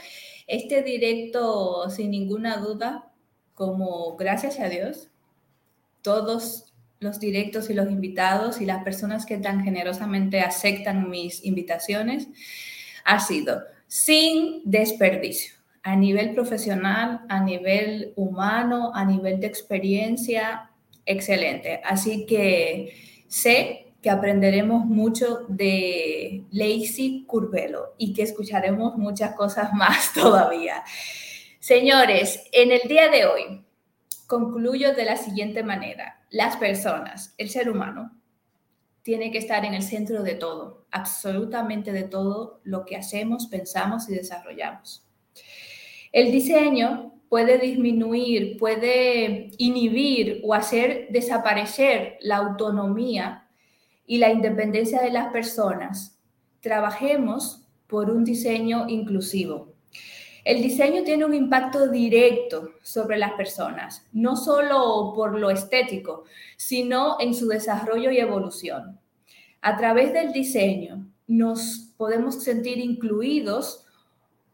Este directo, sin ninguna duda, como gracias a Dios, todos los directos y los invitados y las personas que tan generosamente aceptan mis invitaciones ha sido sin desperdicio, a nivel profesional, a nivel humano, a nivel de experiencia, excelente. Así que sé que aprenderemos mucho de Lacey Curvelo y que escucharemos muchas cosas más todavía. Señores, en el día de hoy concluyo de la siguiente manera. Las personas, el ser humano, tiene que estar en el centro de todo, absolutamente de todo lo que hacemos, pensamos y desarrollamos. El diseño puede disminuir, puede inhibir o hacer desaparecer la autonomía y la independencia de las personas. Trabajemos por un diseño inclusivo. El diseño tiene un impacto directo sobre las personas, no solo por lo estético, sino en su desarrollo y evolución. A través del diseño nos podemos sentir incluidos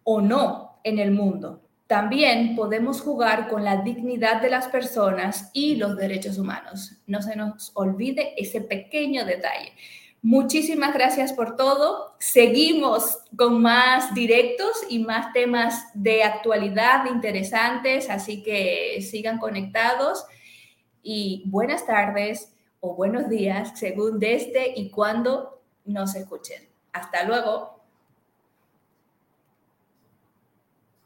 o no en el mundo. También podemos jugar con la dignidad de las personas y los derechos humanos. No se nos olvide ese pequeño detalle. Muchísimas gracias por todo. Seguimos con más directos y más temas de actualidad interesantes, así que sigan conectados y buenas tardes o buenos días según desde y cuando nos escuchen. Hasta luego.